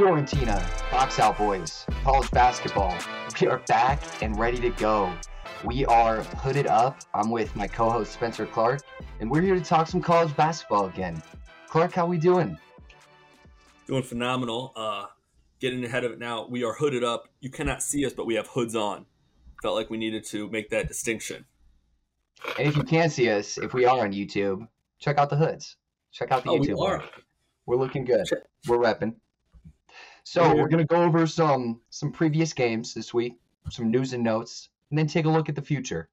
Fiorentina, Box Out Boys, college basketball. We are back and ready to go. We are hooded up. I'm with my co-host Spencer Clark, and we're here to talk some college basketball again. Clark, how we doing? Doing phenomenal. Uh, getting ahead of it now. We are hooded up. You cannot see us, but we have hoods on. Felt like we needed to make that distinction. And if you can't see us, if we are on YouTube, check out the hoods. Check out the Oh, YouTube. we are. one. We're looking good. Check- We're repping. So we're gonna go over some some previous games this week, some news and notes, and then take a look at the future.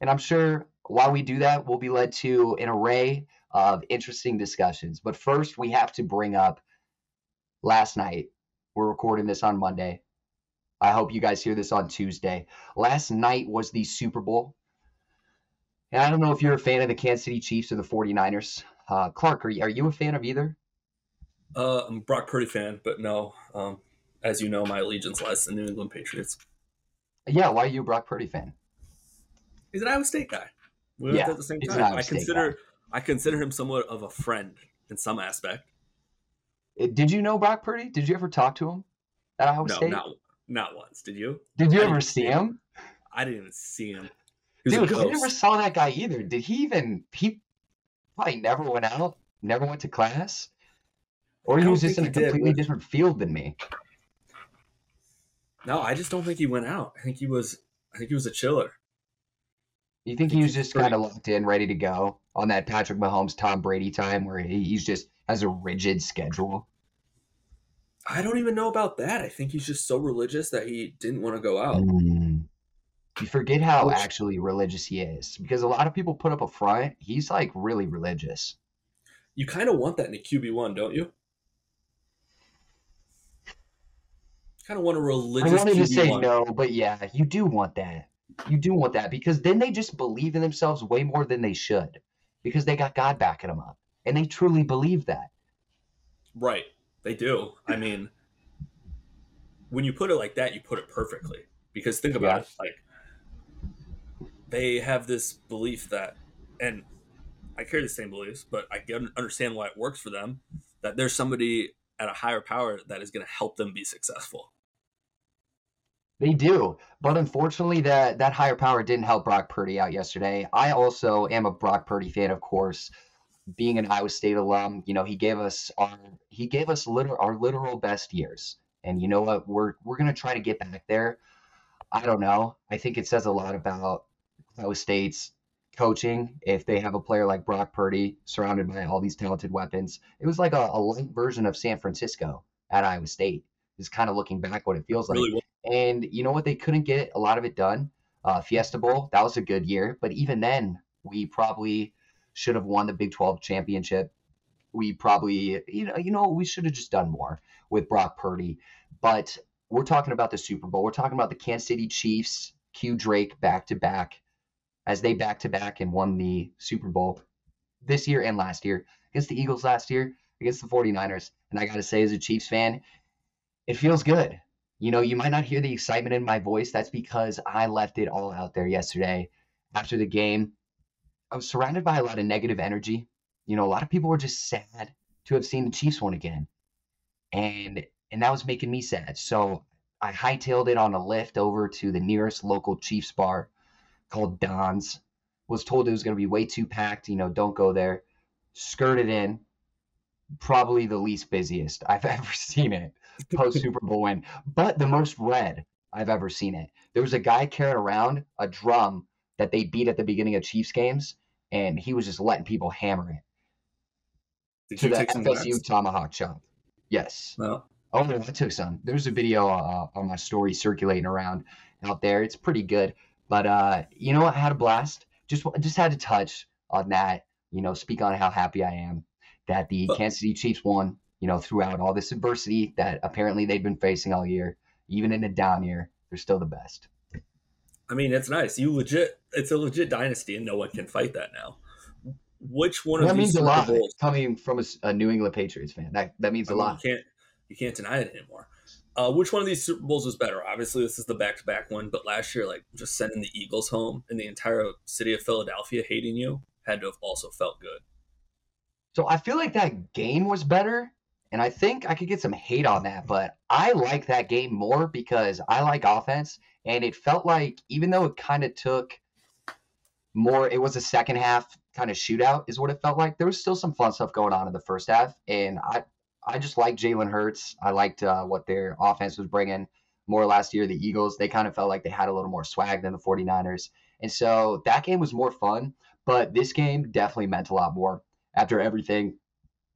And I'm sure while we do that, we'll be led to an array of interesting discussions. But first, we have to bring up last night. We're recording this on Monday. I hope you guys hear this on Tuesday. Last night was the Super Bowl. And I don't know if you're a fan of the Kansas City Chiefs or the 49ers. Uh, Clark, are you, are you a fan of either? Uh, I'm a Brock Purdy fan, but no. Um, as you know, my allegiance lies to the New England Patriots. Yeah, why are you a Brock Purdy fan? He's an Iowa State guy. We Yeah, at the same time. I State consider I consider him somewhat of a friend in some aspect. Uh, Did you know Brock Purdy? Did you ever talk to him at Iowa No, State? not not once. Did you? Did you I ever see see him? I didn't even see him. Dude, I never saw that guy either. Did he even? He probably never went out, never went to class, or he was just in a he did, completely different field than me. No, I just don't think he went out. I think he was. I think he was a chiller. You think think he was just kind of locked in, ready to go on that Patrick Mahomes, Tom Brady time, where he, he's just has a rigid schedule? I don't even know about that. I think he's just so religious that he didn't want to go out. Mm. You forget how Which- actually religious he is, because a lot of people put up a front. He's like really religious. You kind of want that in a QB one, don't you? Kind of want a religious I wanted to say one. no, but yeah, you do want that. You do want that because then they just believe in themselves way more than they should because they got God backing them up. And they truly believe that. Right. They do. I mean, when you put it like that, you put it perfectly. Because think about Yeah. it, like they have this belief that, and I carry the same beliefs, but I can understand why it works for them. That there's somebody at a higher power that is going to help them be successful. They do. But unfortunately that that higher power didn't help Brock Purdy out yesterday. I also am a Brock Purdy fan, of course. Being an Iowa State alum, you know, he gave us our he gave us literal our literal best years. And you know what? We're we're gonna try to get back there. I don't know. I think it says a lot about Iowa State's coaching if they have a player like Brock Purdy surrounded by all these talented weapons. It was like a, a light version of San Francisco at Iowa State. Is kind of looking back what it feels like. Really. And you know what? They couldn't get a lot of it done. Uh, Fiesta Bowl, that was a good year. But even then, we probably should have won the Big 12 championship. We probably, you know, you know, we should have just done more with Brock Purdy. But we're talking about the Super Bowl. We're talking about the Kansas City Chiefs, Q Drake back to back, as they back to back and won the Super Bowl this year and last year against the Eagles last year, against the 49ers. And I got to say, as a Chiefs fan, it feels good. You know, you might not hear the excitement in my voice. That's because I left it all out there yesterday after the game. I was surrounded by a lot of negative energy. You know, a lot of people were just sad to have seen the Chiefs win again. And and that was making me sad. So I hightailed it on a lift over to the nearest local Chiefs bar called Don's. Was told it was going to be way too packed. You know, don't go there. Skirted in. Probably the least busiest I've ever seen it post Super Bowl win, but the most red I've ever seen it. There was a guy carrying around a drum that they beat at the beginning of Chiefs games, and he was just letting people hammer it Did to the FSU notes? tomahawk chop. Yes. No. Oh no, I took some. There's a video uh, on my story circulating around out there. It's pretty good, but uh, you know what? I had a blast. Just just had to touch on that. You know, speak on how happy I am that the But- Kansas City Chiefs won. You know, throughout all this adversity that apparently they've been facing all year, even in a down year, they're still the best. I mean, it's nice. You legit. It's a legit dynasty, and no one can fight that now. Which one of that these means a lot Bowls? coming from a New England Patriots fan. That that means a I mean, lot. You can't you can't deny it anymore. Uh, which one of these Super Bowls was better? Obviously, this is the back to back one, but last year, like just sending the Eagles home and the entire city of Philadelphia hating you had to have also felt good. So I feel like that game was better, and I think I could get some hate on that, but I like that game more because I like offense, and it felt like even though it kind of took more, it was a second half kind of shootout, is what it felt like. There was still some fun stuff going on in the first half, and I I just like Jalen Hurts. I liked uh, what their offense was bringing. More last year, the Eagles they kind of felt like they had a little more swag than the 49ers, and so that game was more fun. But this game definitely meant a lot more after everything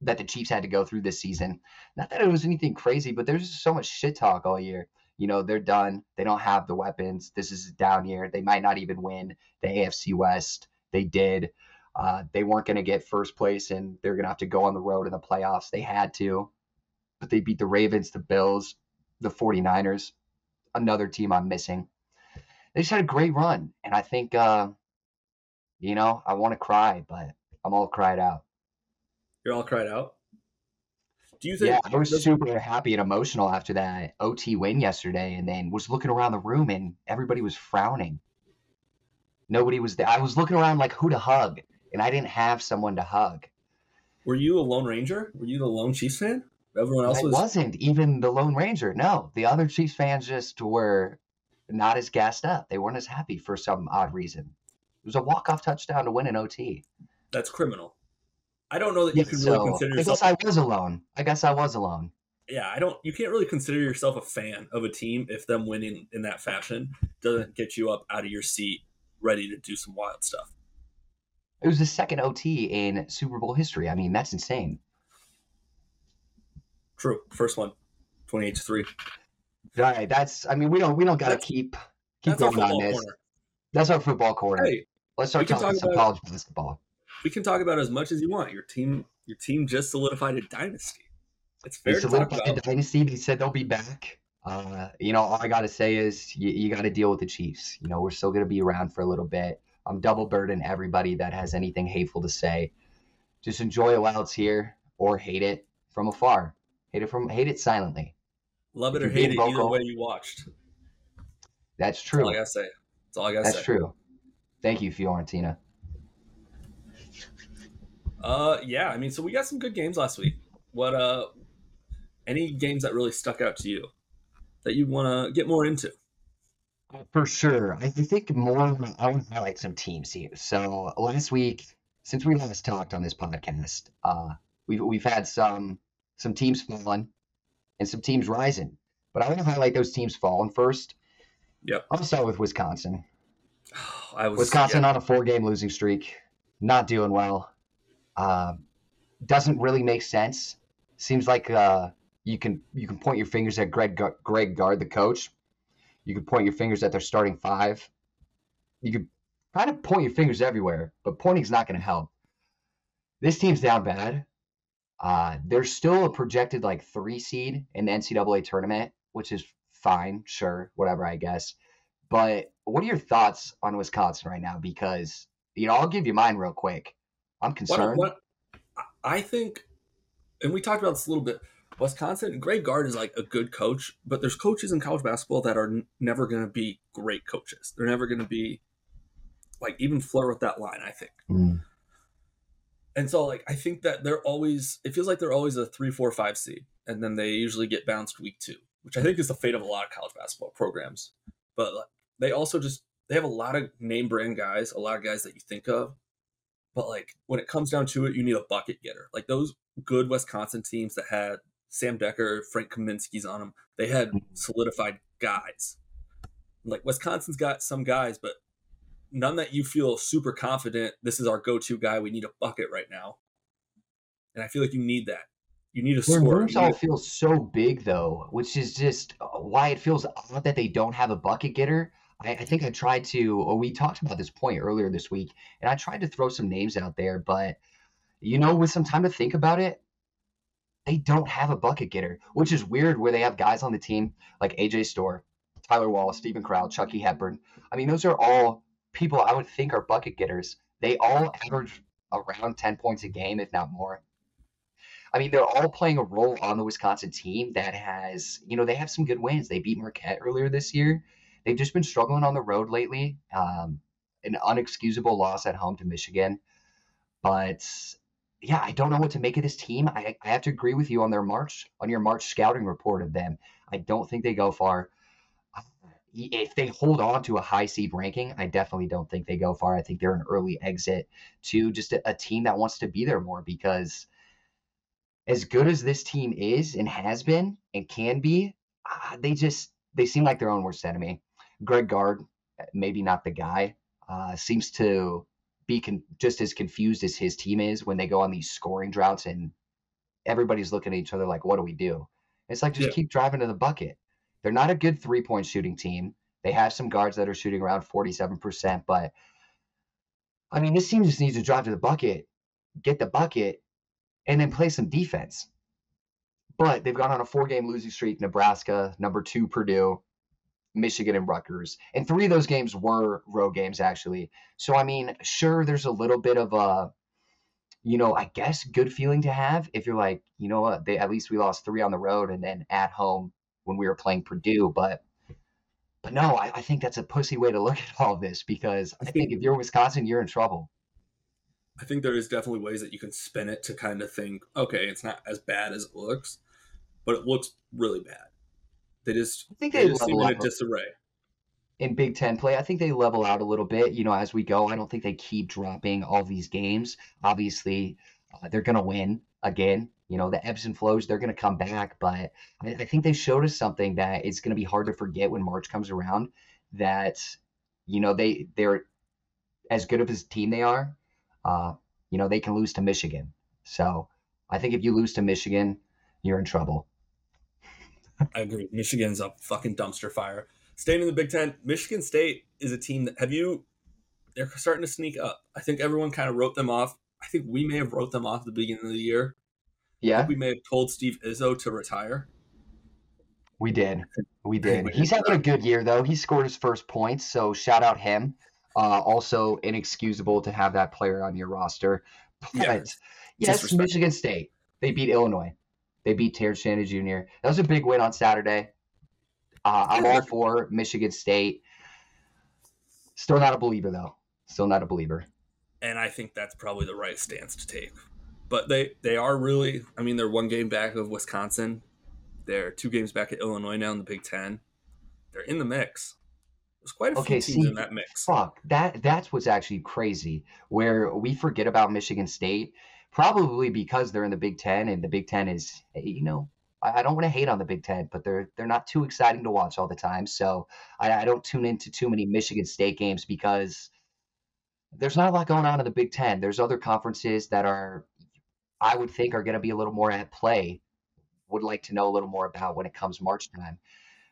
that the Chiefs had to go through this season. Not that it was anything crazy, but there's just so much shit talk all year. You know, they're done. They don't have the weapons. This is down year. They might not even win the AFC West. They did. Uh, they weren't going to get first place and they're going to have to go on the road in the playoffs. They had to, but they beat the Ravens, the Bills, the 49ers, another team I'm missing. They just had a great run. And I think, uh, you know, I want to cry, but I'm all cried out. You're all cried out. Do you think? Yeah, I was super happy and emotional after that OT win yesterday, and then was looking around the room and everybody was frowning. Nobody was there. I was looking around like who to hug, and I didn't have someone to hug. Were you a Lone Ranger? Were you the lone Chiefs fan? Everyone else I was. wasn't even the Lone Ranger. No, the other Chiefs fans just were not as gassed up. They weren't as happy for some odd reason. It was a walk-off touchdown to win an OT. That's criminal. I don't know that you Yeah, can really so consider I guess I was alone. I guess I was alone. yeah, I don't. You can't really consider yourself a fan of a team if them winning in that fashion doesn't get you up out of your seat, ready to do some wild stuff. It was the second OT in Super Bowl history. I mean, that's insane. True. First one, 28 to three. All right, that's. I mean, we don't. We don't got to keep keep going on this. corner. That's our football corner. Hey, Let's start talking talk some about- college basketball. we can talk about as much as you want. Your team, your team just solidified a dynasty. It's fair They to talk solidified about. the dynasty. They said they'll be back. Uh, you know, all I got to say is you, you got to deal with the Chiefs. You know, we're still going to be around for a little bit. I'm double burden everybody that has anything hateful to say. Just enjoy it while it's here, or hate it from afar. Hate it from hate it silently. Love it if or hate it, either way you watched. That's That's true. all I gotta say. That's all I gotta That's say. true. Thank you, Fiorentina. Uh, yeah. I mean, so we got some good games last week. What uh, any games that really stuck out to you that you want to get more into? For sure. I think more, I want to highlight some teams here. So last week, since we last talked on this podcast, uh, we've, we've had some some teams falling and some teams rising. But I want to highlight those teams falling first. Yep. I'll start with Wisconsin. I was Wisconsin on a four game losing streak, not doing well. Uh, doesn't really make sense. Seems like uh, you can you can point your fingers at Greg Greg Gard, the coach. You could point your fingers at their starting five. You could kind of point your fingers everywhere, but pointing's not going to help. This team's down bad. Uh, they're still a projected like three seed in the NCAA tournament, which is fine, sure, whatever, I guess. But what are your thoughts on Wisconsin right now? Because you know, I'll give you mine real quick. I'm What, concerned. what I think, and we talked about this a little bit. Wisconsin, Greg Gard is like a good coach, but there's coaches in college basketball that are n- never going to be great coaches. They're never going to be like even flirt with that line. I think, Mm. and so like I think that they're always. It feels like they're always a three, four, five seed, and then they usually get bounced week two, which I think is the fate of a lot of college basketball programs. But like, they also just they have a lot of name brand guys, a lot of guys that you think of, but like when it comes down to it, you need a bucket getter. Like those good Wisconsin teams that had Sam Dekker, Frank Kaminsky's on them, they had mm-hmm. solidified guys. Like Wisconsin's got some guys, but none that you feel super confident. This is our go-to guy. We need a bucket right now, and I feel like you need that. You need a Their score. moves all feel so big though, which is just why it feels odd that they don't have a bucket getter. I, I think I tried to. Or we talked about this point earlier this week, and I tried to throw some names out there, but you know, with some time to think about it, they don't have a bucket getter, which is weird. Where they have guys on the team like AJ Storr, Tyler Wahl, Steven Crowl, Chucky Hepburn. I mean, those are all people I would think are bucket getters. They all average around ten points a game, if not more. I mean, they're all playing a role on the Wisconsin team that has, you know, they have some good wins. They beat Marquette earlier this year. They've just been struggling on the road lately. Um, an unexcusable loss at home to Michigan. But yeah, I don't know what to make of this team. I, I have to agree with you on their March on your March scouting report of them. I don't think they go far. If they hold on to a high seed ranking, I definitely don't think they go far. I think they're an early exit to just a, a team that wants to be there more because as good as this team is and has been and can be, uh, they just they seem like their own worst enemy. Greg Gard, maybe not the guy, uh, seems to be con- just as confused as his team is when they go on these scoring droughts and everybody's looking at each other like, what do we do? It's like just yeah. keep driving to the bucket. They're not a good three point shooting team. They have some guards that are shooting around 47%, but I mean, this team just needs to drive to the bucket, get the bucket, and then play some defense. But they've gone on a four game losing streak Nebraska, number two, Purdue, Michigan, and Rutgers. And three of those games were road games, actually. So, I mean, sure, there's a little bit of a, you know, I guess good feeling to have if you're like, you know what, they, at least we lost three on the road and then at home when we were playing Purdue. But, but no, I, I think that's a pussy way to look at all this because I think if you're Wisconsin, you're in trouble. I think there is definitely ways that you can spin it to kind of think, okay, it's not as bad as it looks, but it looks really bad. They just I think they, they just seem in a disarray. In Big Ten play, I think they level out a little bit. You know, as we go, I don't think they keep dropping all these games. Obviously, uh, they're going to win again. You know, the ebbs and flows, they're going to come back. But I, I think they showed us something that it's going to be hard to forget when March comes around. That you know they they're as good of a team they are uh, you know, they can lose to Michigan. So I think if you lose to Michigan, you're in trouble. I agree. Michigan's a fucking dumpster fire. Staying in the Big Ten, Michigan State is a team that have you? They're starting to sneak up. I think everyone kind of wrote them off. I think we may have wrote them off at the beginning of the year. Yeah, we may have told Steve Izzo to retire. We did. We did. He's having a good year though. He scored his first points, so shout out him. Uh, also inexcusable to have that player on your roster. But yeah, yes, Michigan State. They beat Illinois. They beat Terrence Shannon Jr. That was a big win on Saturday. Uh, I'm all for Michigan State. Still not a believer though. Still not a believer. And I think that's probably the right stance to take. But they they are really. I mean, they're one game back of Wisconsin. They're two games back at Illinois now in the Big Ten. They're in the mix. There's quite a okay, few teams see, in that mix. Fuck that. That's what's actually crazy. Where we forget about Michigan State, probably because they're in the Big Ten, and the Big Ten is, you know, I, don't want to hate on the Big Ten, but they're they're not too exciting to watch all the time. So I, I don't tune into too many Michigan State games because there's not a lot going on in the Big Ten. There's other conferences that are, I would think, are going to be a little more at play. Would like to know a little more about when it comes March time.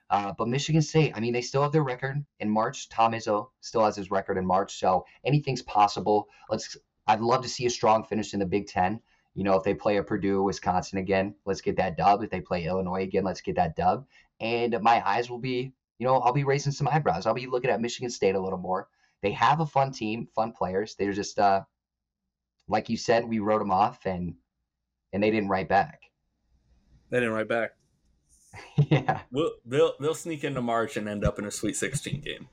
Uh, but Michigan State, I mean, they still have their record in March. Tom Izzo still has his record in March, so anything's possible. Let's. I'd love to see a strong finish in the Big Ten. You know, if they play a Purdue, Wisconsin again, let's get that dub. If they play Illinois again, let's get that dub. And my eyes will be, you know, I'll be raising some eyebrows. I'll be looking at Michigan State a little more. They have a fun team, fun players. They're just, uh, like you said, we wrote them off, and and they didn't write back. They didn't write back. yeah. We'll, they'll they'll sneak into March and end up in a Sweet 16 game.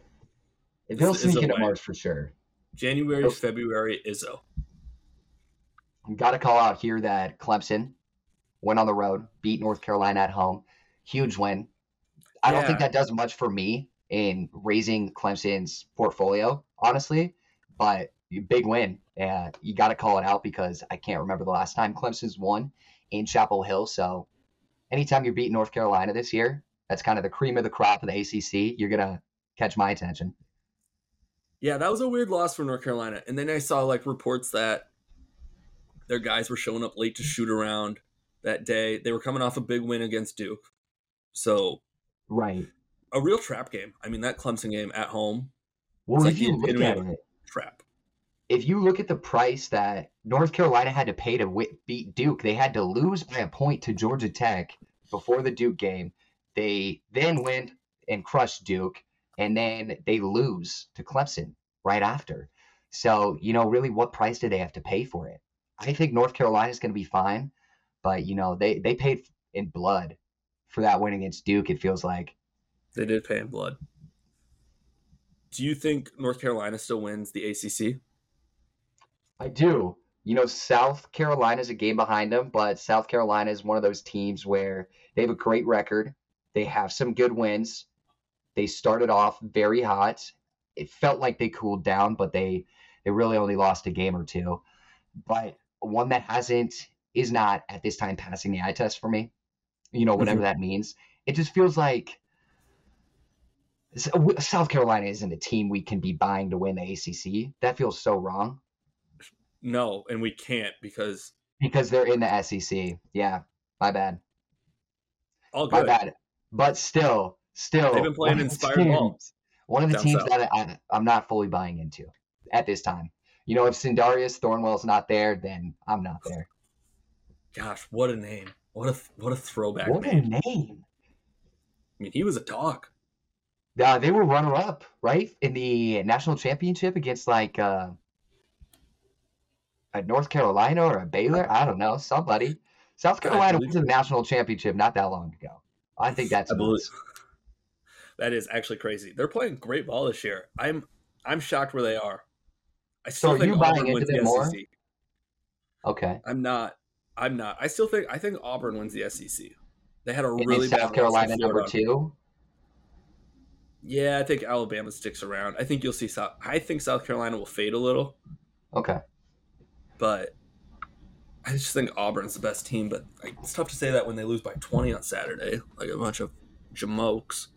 They'll sneak into March for sure. January, February, Izzo. I Got to call out here that Clemson went on the road, beat North Carolina at home. Huge win. I yeah. don't think that does much for me in raising Clemson's portfolio, honestly, but big win. Yeah, you got to call it out because I can't remember the last time Clemson's won in Chapel Hill. So anytime you're beating North Carolina this year, that's kind of the cream of the crop of the ACC. You're gonna catch my attention. Yeah, that was a weird loss for North Carolina. And then I saw like reports that their guys were showing up late to shoot around that day. They were coming off a big win against Duke. So, right, a real trap game. I mean, that Clemson game at home. Well, if like you look at it, trap. If you look at the price that North Carolina had to pay to beat Duke, they had to lose by a point to Georgia Tech before the Duke game. They then went and crushed Duke, and then they lose to Clemson right after. So, you know, really, what price do they have to pay for it? I think North Carolina is going to be fine, but, you know, they, they paid in blood for that win against Duke, it feels like. They did pay in blood. Do you think North Carolina still wins the ACC? I do. you know, South Carolina is a game behind them, but South Carolina is one of those teams where they have a great record. They have some good wins. They started off very hot. It felt like they cooled down, but they they really only lost a game or two. But one that hasn't is not at this time passing the eye test for me. You know, whatever mm-hmm. that means. It just feels like South Carolina isn't a team we can be buying to win the ACC. That feels so wrong. No, and we can't because because they're in the SEC. Yeah, my bad. All good. My bad. But still, still, they've been playing inspired teams, ball. One of the teams south. that I, I'm not fully buying into at this time. You know, if Sindarius Thornwell's not there, then I'm not there. Gosh, what a name! What a what a throwback! What name. a name! I mean, he was a dog. Uh, they were runner up, right, in the national championship against like uh, a North Carolina or a Baylor. I don't know, somebody. South Carolina won the national championship not that long ago. I think that's I that is actually crazy. They're playing great ball this year. I'm I'm shocked where they are. I still so think Auburn wins the more? SEC. Okay. I'm not. I'm not. I still think I think Auburn wins the SEC. They had a and really South Carolina number two. Yeah, I think Alabama sticks around. I think you'll see South. I think South Carolina will fade a little. Okay. But I just think Auburn's the best team. But it's tough to say that when they lose by 20 on Saturday, like a bunch of jamokes.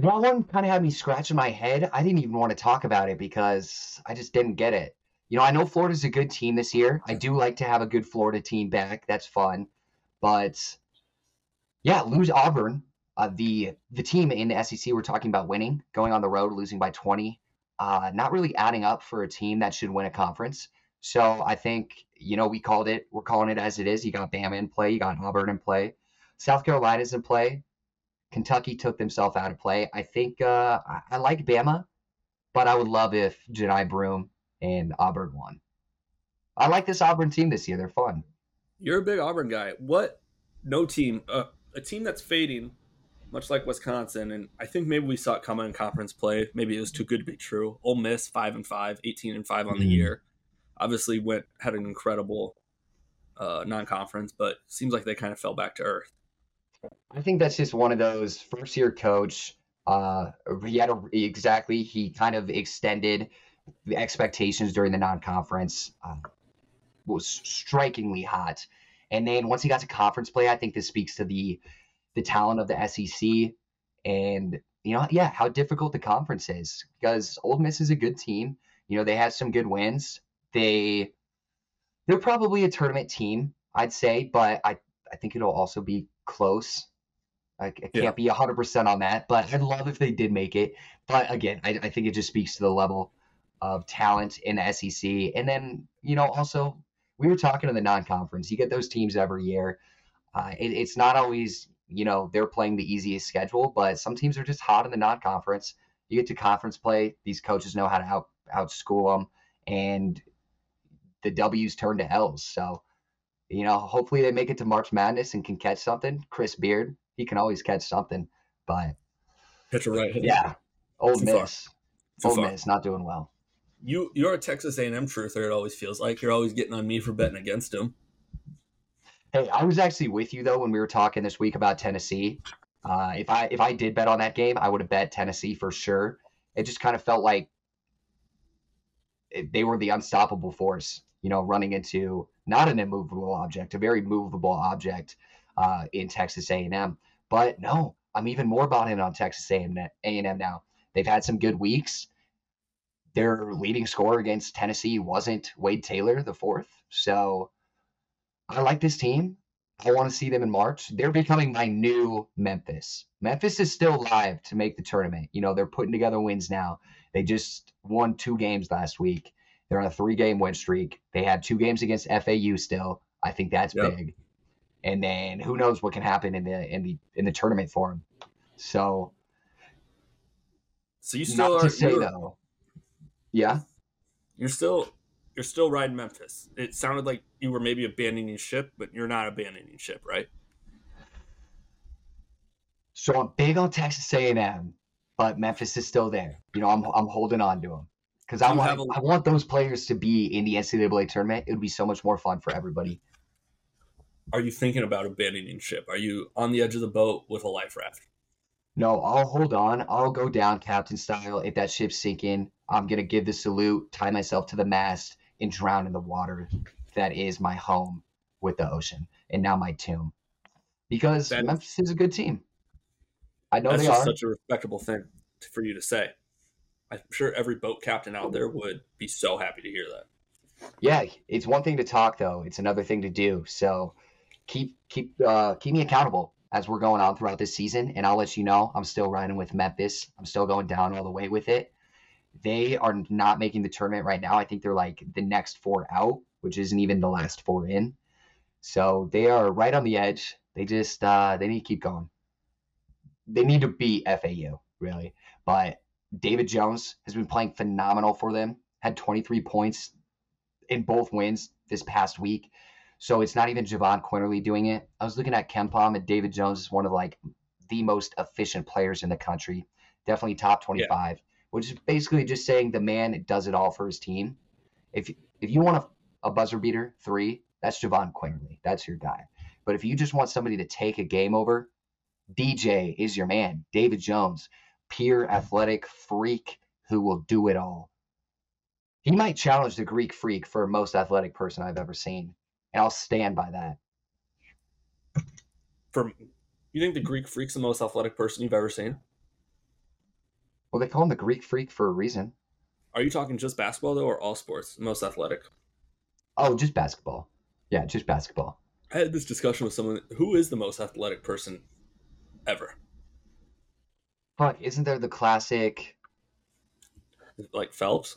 That one kind of had me scratching my head. I didn't even want to talk about it because I just didn't get it. You know, I know Florida's a good team this year. I do like to have a good Florida team back. That's fun. But yeah, lose Auburn. Uh, the the team in the SEC we're talking about winning, going on the road, losing by 20, uh, not really adding up for a team that should win a conference. So I think, you know, we called it, we're calling it as it is. You got Bama in play, you got Auburn in play, South Carolina's in play. Kentucky took themselves out of play. I think uh, I, I like Bama, but I would love if Johni Broome and Auburn won. I like this Auburn team this year. They're fun. You're a big Auburn guy. What? No team. Uh, a team that's fading, much like Wisconsin, and I think maybe we saw it coming in conference play. Maybe it was too good to be true. Ole Miss five and five, 18 and five on mm-hmm. the year obviously went had an incredible uh, non-conference, but seems like they kind of fell back to earth. I think that's just one of those first-year coach. Uh, he had a, exactly he kind of extended the expectations during the non-conference. Uh, was strikingly hot, and then once he got to conference play, I think this speaks to the the talent of the SEC and you know yeah how difficult the conference is because Ole Miss is a good team. You know they had some good wins they they're probably a tournament team, I'd say, but I I think it'll also be close. I, I can't yeah. be 100% on that, but I'd love if they did make it. But again, I, I think it just speaks to the level of talent in the SEC. And then, you know, also, we were talking in the non conference. You get those teams every year. Uh, it, it's not always, you know, they're playing the easiest schedule, but some teams are just hot in the non conference. You get to conference play, these coaches know how to out outschool them. And the W's turn to L's. So, you know, hopefully they make it to March Madness and can catch something. Chris Beard, he can always catch something. But pitcher right. Yeah, Ole Miss, Ole Miss, not doing well. You you're a Texas A&M truther. It always feels like you're always getting on me for betting against them. Hey, I was actually with you though when we were talking this week about Tennessee. Uh, if I if I did bet on that game, I would have bet Tennessee for sure. It just kind of felt like they were the unstoppable force you know, running into not an immovable object, a very movable object uh, in Texas A&M. But no, I'm even more bought in on Texas A&M now. They've had some good weeks. Their leading scorer against Tennessee wasn't Wade Taylor, the fourth. So I like this team. I want to see them in March. They're becoming my new Memphis. Memphis is still live to make the tournament. You know, they're putting together wins now. They just won two games last week. They're on a three game win streak. They have two games against FAU still. I think that's yep. big. And then who knows what can happen in the in the in the tournament for them. So So you still not are to say though. Yeah. You're still you're still riding Memphis. It sounded like you were maybe abandoning ship, but you're not abandoning ship, right? So I'm big on Texas A&M, but Memphis is still there. You know, I'm I'm holding on to them. Because I want a- I want those players to be in the NCAA tournament. It would be so much more fun for everybody. Are you thinking about abandoning ship? Are you on the edge of the boat with a life raft? No, I'll hold on. I'll go down captain style. If that ship's sinking, I'm gonna give the salute, tie myself to the mast, and drown in the water that is my home with the ocean and now my tomb. Because That- Memphis is a good team. I know That's they just are. such a respectable thing for you to say. I'm sure every boat captain out there would be so happy to hear that. Yeah, it's one thing to talk though. It's another thing to do. So keep keep uh, keep me accountable as we're going on throughout this season, and I'll let you know. I'm still riding with Memphis. I'm still going down all the way with it. They are not making the tournament right now. I think they're like the next four out, which isn't even the last four in. So they are right on the edge. They just uh, they need to keep going. They need to beat FAU really, but David Jones has been playing phenomenal for them. Had 23 points in both wins this past week. So it's not even Jahvon Quinerly doing it. I was looking at KenPom and David Jones is one of like the most efficient players in the country. Definitely top 25, which is basically just saying the man does it all for his team. If if you want a, a buzzer beater three, that's Jahvon Quinerly. That's your guy. But if you just want somebody to take a game over, DJ is your man. David Jones, pure athletic freak who will do it all. He might challenge the Greek freak for most athletic person I've ever seen, and I'll stand by that. For you think the Greek freak's the most athletic person you've ever seen? Well, they call him the Greek freak for a reason. Are you talking just basketball though, or all sports? Most athletic. Oh, just basketball. Yeah, just basketball. I had this discussion with someone. Who is the most athletic person ever? Fuck, isn't there the classic? Like Phelps?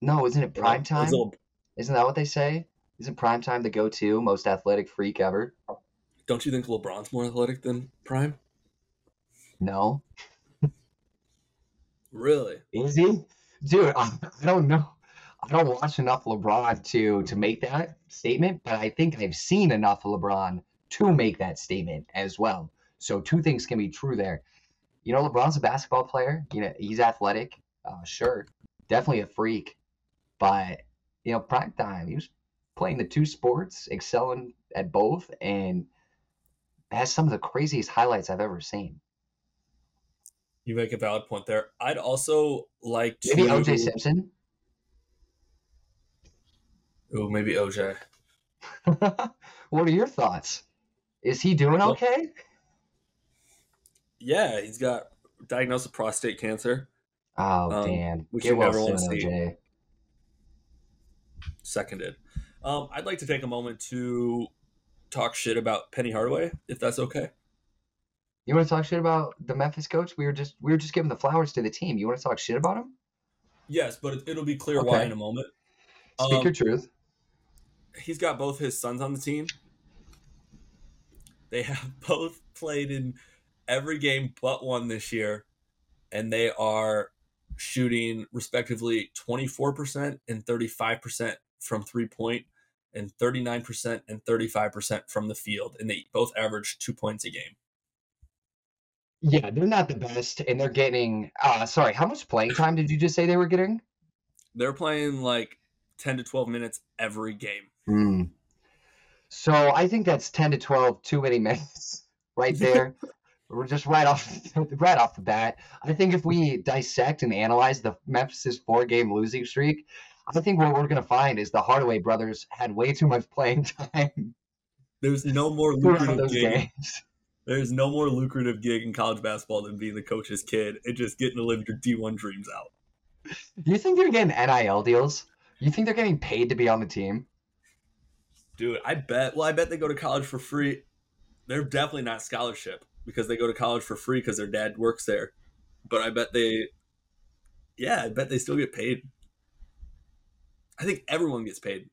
No, isn't it prime time? Is it- Isn't that what they say? Isn't prime time the go-to most athletic freak ever? Don't you think LeBron's more athletic than Prime? No, Really? is he? Dude, I, I don't know. I don't watch enough LeBron to to make that statement, but I think I've seen enough LeBron to make that statement as well. So two things can be true there. You know, LeBron's a basketball player. You know, he's athletic, uh, sure, definitely a freak, but you know, prime time, he was playing the two sports, excelling at both, and has some of the craziest highlights I've ever seen. You make a valid point there. I'd also like to Maybe OJ Simpson. Oh, maybe OJ. what are your thoughts? Is he doing okay? Yeah, he's got diagnosed with prostate cancer. Oh Um, damn! which Get well soon. OJ. Seconded. Um, I'd like to take a moment to talk shit about Penny Hardaway, if that's okay. You want to talk shit about the Memphis coach? We were just we were just giving the flowers to the team. You want to talk shit about him? Yes, but it, it'll be clear why in a moment. Speak Um, your truth. he's got both his sons on the team. They have both played in every game but one this year, and they are shooting respectively 24% and 35% from three point and 39% and 35% from the field. And they both average two points a game. Yeah, they're not the best, and they're getting. Uh, sorry, how much playing time did you just say they were getting? They're playing like 10 to 12 minutes every game. Hmm. So I think that's ten to twelve too many minutes right there. We're just right off right off the bat. I think if we dissect and analyze the Memphis's four game losing streak, I think what we're gonna find is the Hardaway brothers had way too much playing time There's no more lucrative gig. games. There's no more lucrative gig in college basketball than being the coach's kid and just getting to live your D1 dreams out. You think they're getting NIL deals? You think they're getting paid to be on the team? Dude, I bet. Well, I bet they go to college for free. They're definitely not scholarship because they go to college for free because their dad works there. But I bet they, yeah, I bet they still get paid. I think everyone gets paid.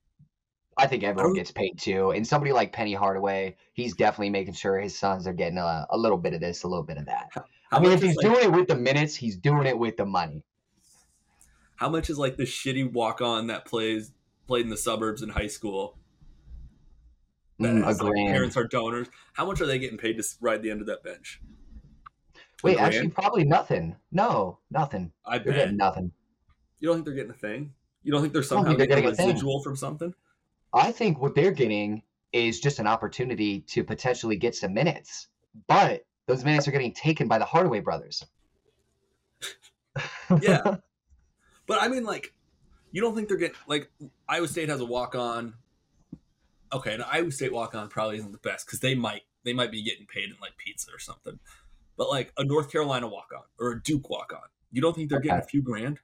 I think everyone gets paid too. And somebody like Penny Hardaway, he's definitely making sure his sons are getting a, a little bit of this, a little bit of that. How I mean, if he's like, doing it with the minutes, he's doing it with the money. how much is like the shitty walk on that plays played in the suburbs in high school? Mm, a has, like, parents are donors. How much are they getting paid to ride the end of that bench? Wait, grand? actually, probably nothing. No, nothing. I They're bet. nothing. You don't think they're getting a thing? You don't think they're somehow think they're getting, getting a residual from something? I think what they're getting is just an opportunity to potentially get some minutes, but those minutes are getting taken by the Hardaway brothers. yeah, but I mean, like, you don't think they're getting like Iowa State has a walk on. Okay, and Iowa State walk on probably isn't the best because they might they might be getting paid in like pizza or something. But like a North Carolina walk on or a Duke walk on, you don't think they're okay. getting a few grand?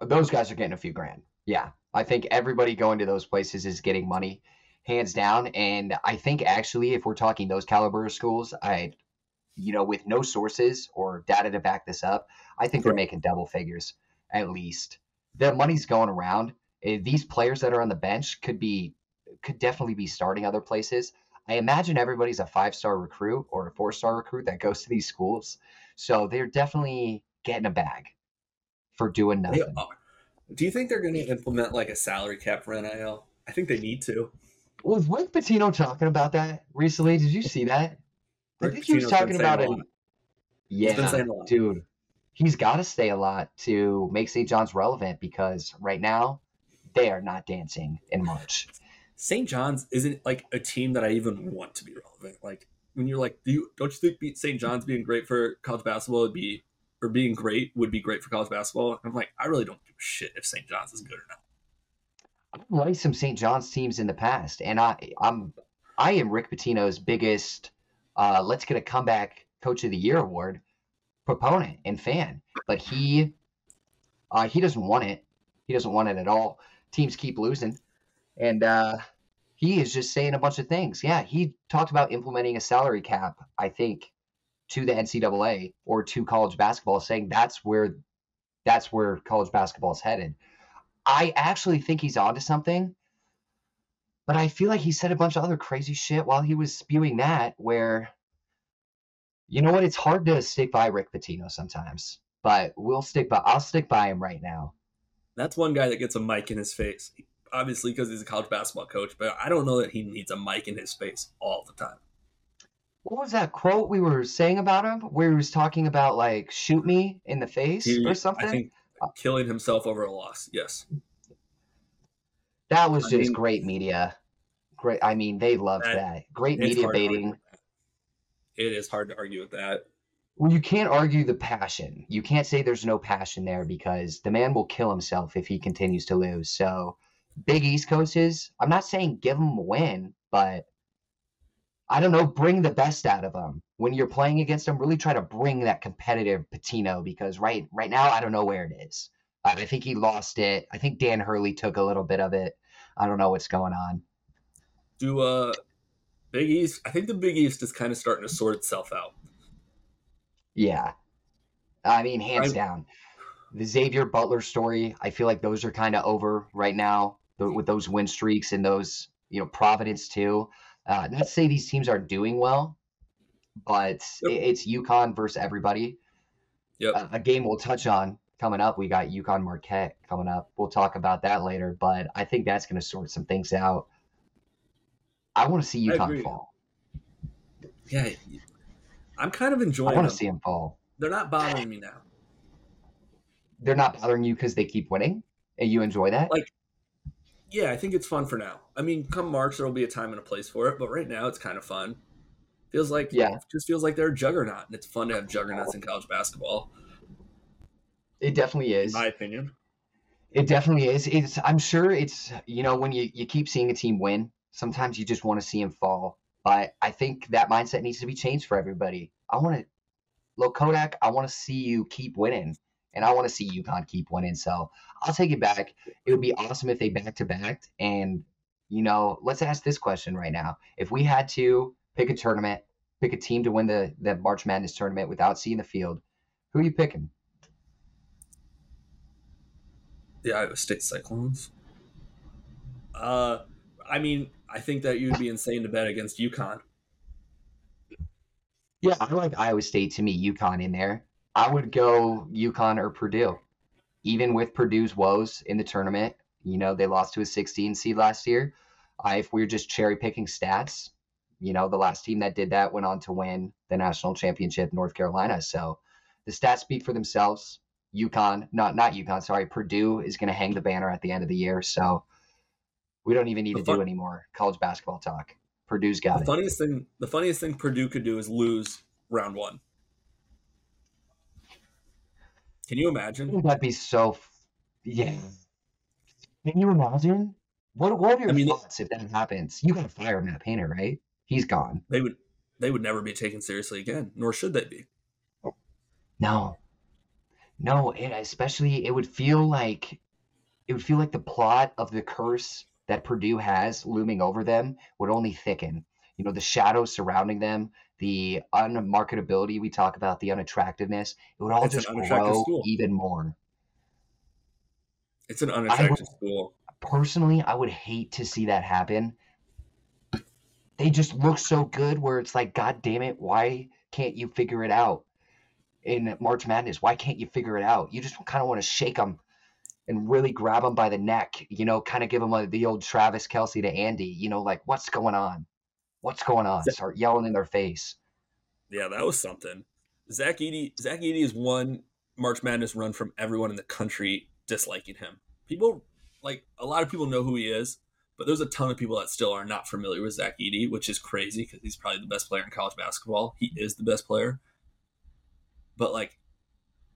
Those guys are getting a few grand. Yeah, I think everybody going to those places is getting money, hands down. And I think actually, if we're talking those caliber schools, I, you know, with no sources or data to back this up, I think they're making double figures at least. The money's going around. Eh, these players that are on the bench could be, could definitely be starting other places. I imagine everybody's a five star recruit or a four star recruit that goes to these schools. So they're definitely getting a bag for doing nothing. Do you think they're going to implement like a salary cap for NIL? I think they need to. Was Rick Pitino talking about that recently? Did you see that? I think he was talking about it. Yeah, dude, he's got to stay a lot to make St. John's relevant because right now they are not dancing in March. St. John's isn't like a team that I even want to be relevant. Like when you're like, do you don't you think St. John's being great for college basketball would be, or being great would be great for college basketball? I'm like, I really don't give a shit if St. John's is good or not. I've liked some St. John's teams in the past, and I I'm I am Rick Pitino's biggest uh, let's get a comeback coach of the year award proponent and fan, but he uh, he doesn't want it. He doesn't want it at all. Teams keep losing and uh, he is just saying a bunch of things. Yeah, he talked about implementing a salary cap. I think to the NCAA or to college basketball, saying that's where that's where college basketball is headed. I actually think he's onto something, but I feel like he said a bunch of other crazy shit while he was spewing that. Where you know what? It's hard to stick by Rick Pitino sometimes, but we'll stick by. I'll stick by him right now. That's one guy that gets a mic in his face obviously because he's a college basketball coach, but I don't know that he needs a mic in his face all the time. What was that quote we were saying about him where he was talking about like shoot me in the face he, or something? I think uh, killing himself over a loss. Yes. That was I just mean, great media. Great. I mean, they loved that. that. Great media baiting. It is hard to argue with that. Well, you can't argue the passion. You can't say there's no passion there because the man will kill himself if he continues to lose. So big East coaches, I'm not saying give them a win, but I don't know, bring the best out of them. When you're playing against them, really try to bring that competitive Pitino because right right now I don't know where it is. Uh, I think he lost it. I think Dan Hurley took a little bit of it. I don't know what's going on. Do uh Big East? I think the Big East is kind of starting to sort itself out. Yeah, I mean, hands I, down. The Xavier Butler story, I feel like those are kind of over right now with those win streaks and those, you know, Providence too. Uh, not to say these teams are doing well, but yep. it's UConn versus everybody. Yep. Uh, a game we'll touch on coming up. We got UConn Marquette coming up. We'll talk about that later, but I think that's going to sort some things out. I want to see UConn fall. Yeah, I'm kind of enjoying. I want to see them fall. They're not bothering me now. They're not bothering you because they keep winning, and you enjoy that. Like yeah, I think it's fun for now. I mean, come March there will be a time and a place for it, but right now it's kind of fun. Feels like yeah, just feels like they're a juggernaut, and it's fun to have juggernauts in college basketball. It definitely is, in my opinion. It definitely is. It's. I'm sure it's. You know, when you you keep seeing a team win, sometimes you just want to see them fall. But I think that mindset needs to be changed for everybody. I want to, look Kodak. I want to see you keep winning and I want to see UConn keep winning. So I'll take it back. It would be awesome if they back to back. And you know, let's ask this question right now: If we had to pick a tournament, pick a team to win the the March Madness tournament without seeing the field, who are you picking? The Iowa State Cyclones. Uh, I mean, I think that you'd be insane to bet against UConn. Yeah, I like Iowa State to meet UConn in there. I would go UConn or Purdue. Even with Purdue's woes in the tournament, you know, they lost to a 16 seed last year. Uh, if we're just cherry picking stats, you know, the last team that did that went on to win the national championship, North Carolina. So the stats speak for themselves. UConn, not not UConn, sorry, Purdue is going to hang the banner at the end of the year. So we don't even need The to fun- do any more college basketball talk. Purdue's got The it. funniest thing, the funniest thing Purdue could do is lose round one. Can you imagine? That'd be so. f- Yeah. Can you imagine? What What are your I mean, thoughts if that happens? You got to fire Matt Painter, right? He's gone. They would, they would never be taken seriously again, nor should they be. No. No, and especially it would feel like it would feel like the plot of the curse that Purdue has looming over them would only thicken. You know, the shadows surrounding them, the unmarketability we talk about, the unattractiveness, it would all It's just grow school. even more. It's an unattractive school. Personally, I would hate to see that happen. They just look so good where it's like, God damn it, why can't you figure it out? In March Madness, why can't you figure it out? You just kind of want to shake them and really grab them by the neck, you know, kind of give them a, the old Travis Kelce to Andy, you know, like, what's going on? What's going on? Start yelling in their face. Yeah, that was something. Zach Edey, Zach Edey is one March Madness run from everyone in the country disliking him. People like a lot of people know who he is, but there's a ton of people that still are not familiar with Zach Edey, which is crazy because he's probably the best player in college basketball. He is the best player, but like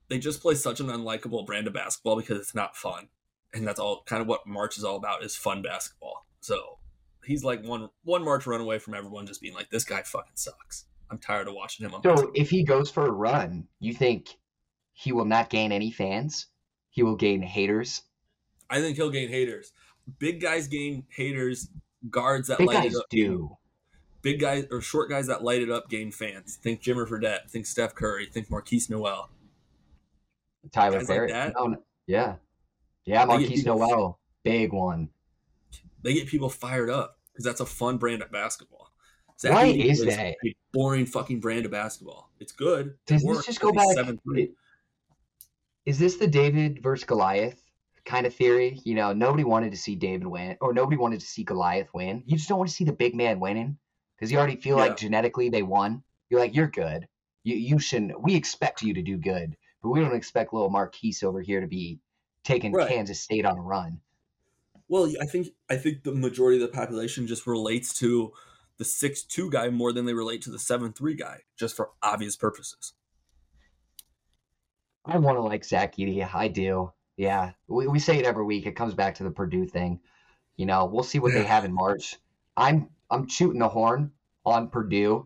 they just play such an unlikable brand of basketball because it's not fun, and that's all kind of what March is all about is fun basketball. So he's like one one March run away from everyone just being like, this guy fucking sucks. I'm tired of watching him. on So if he goes for a run, you think he will not gain any fans? He will gain haters. I think he'll gain haters. Big guys gain haters. Guards that Big light guys it up. do. Big guys or short guys that light it up gain fans. Think Jimmer Fredette. Think Steph Curry. Think Markquis Nowell. Tyler like? No, oh, no- yeah. Yeah, Markquis Nowell. Big one. They get people fired up because that's a fun brand of basketball. Why Edey is that? A boring fucking brand of basketball. It's good. It Does this just go back? 7'3". Is this the David versus Goliath kind of theory? You know, nobody wanted to see David win, or nobody wanted to see Goliath win. You just don't want to see the big man winning because you already feel Yeah. like genetically they won. You're like, you're good. You you shouldn't. We expect you to do good, but we don't expect little Markquis over here to be taking Right. Kansas State on a run. Well, I think I think the majority of the population just relates to the six two guy more than they relate to the seven three guy, just for obvious purposes. I want to like Zach Edey. I do. Yeah, we, we say it every week. It comes back to the Purdue thing. You know, we'll see what they have in March. I'm I'm shooting the horn on Purdue,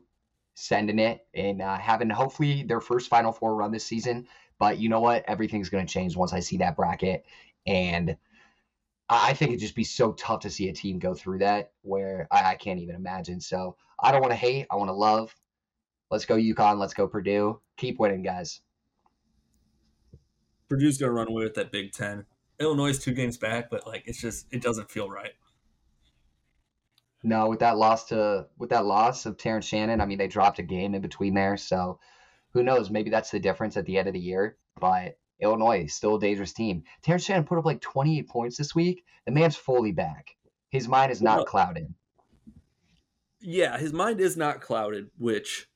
sending it and uh, having hopefully their first Final Four run this season. But you know what? Everything's going to change once I see that bracket, and I think it'd just be so tough to see a team go through that where I, I can't even imagine. So I don't want to hate. I want to love. Let's go UConn. Let's go Purdue. Keep winning, guys. Purdue's gonna run away with that Big Ten. Illinois is two games back, but like it's just it doesn't feel right. No, with that loss to with that loss of Terrence Shannon, I mean they dropped a game in between there, so who knows? Maybe that's the difference at the end of the year. But Illinois is still a dangerous team. Terrence Shannon put up like 28 points this week. The man's fully back. His mind is not Well- clouded. Yeah, his mind is not clouded, which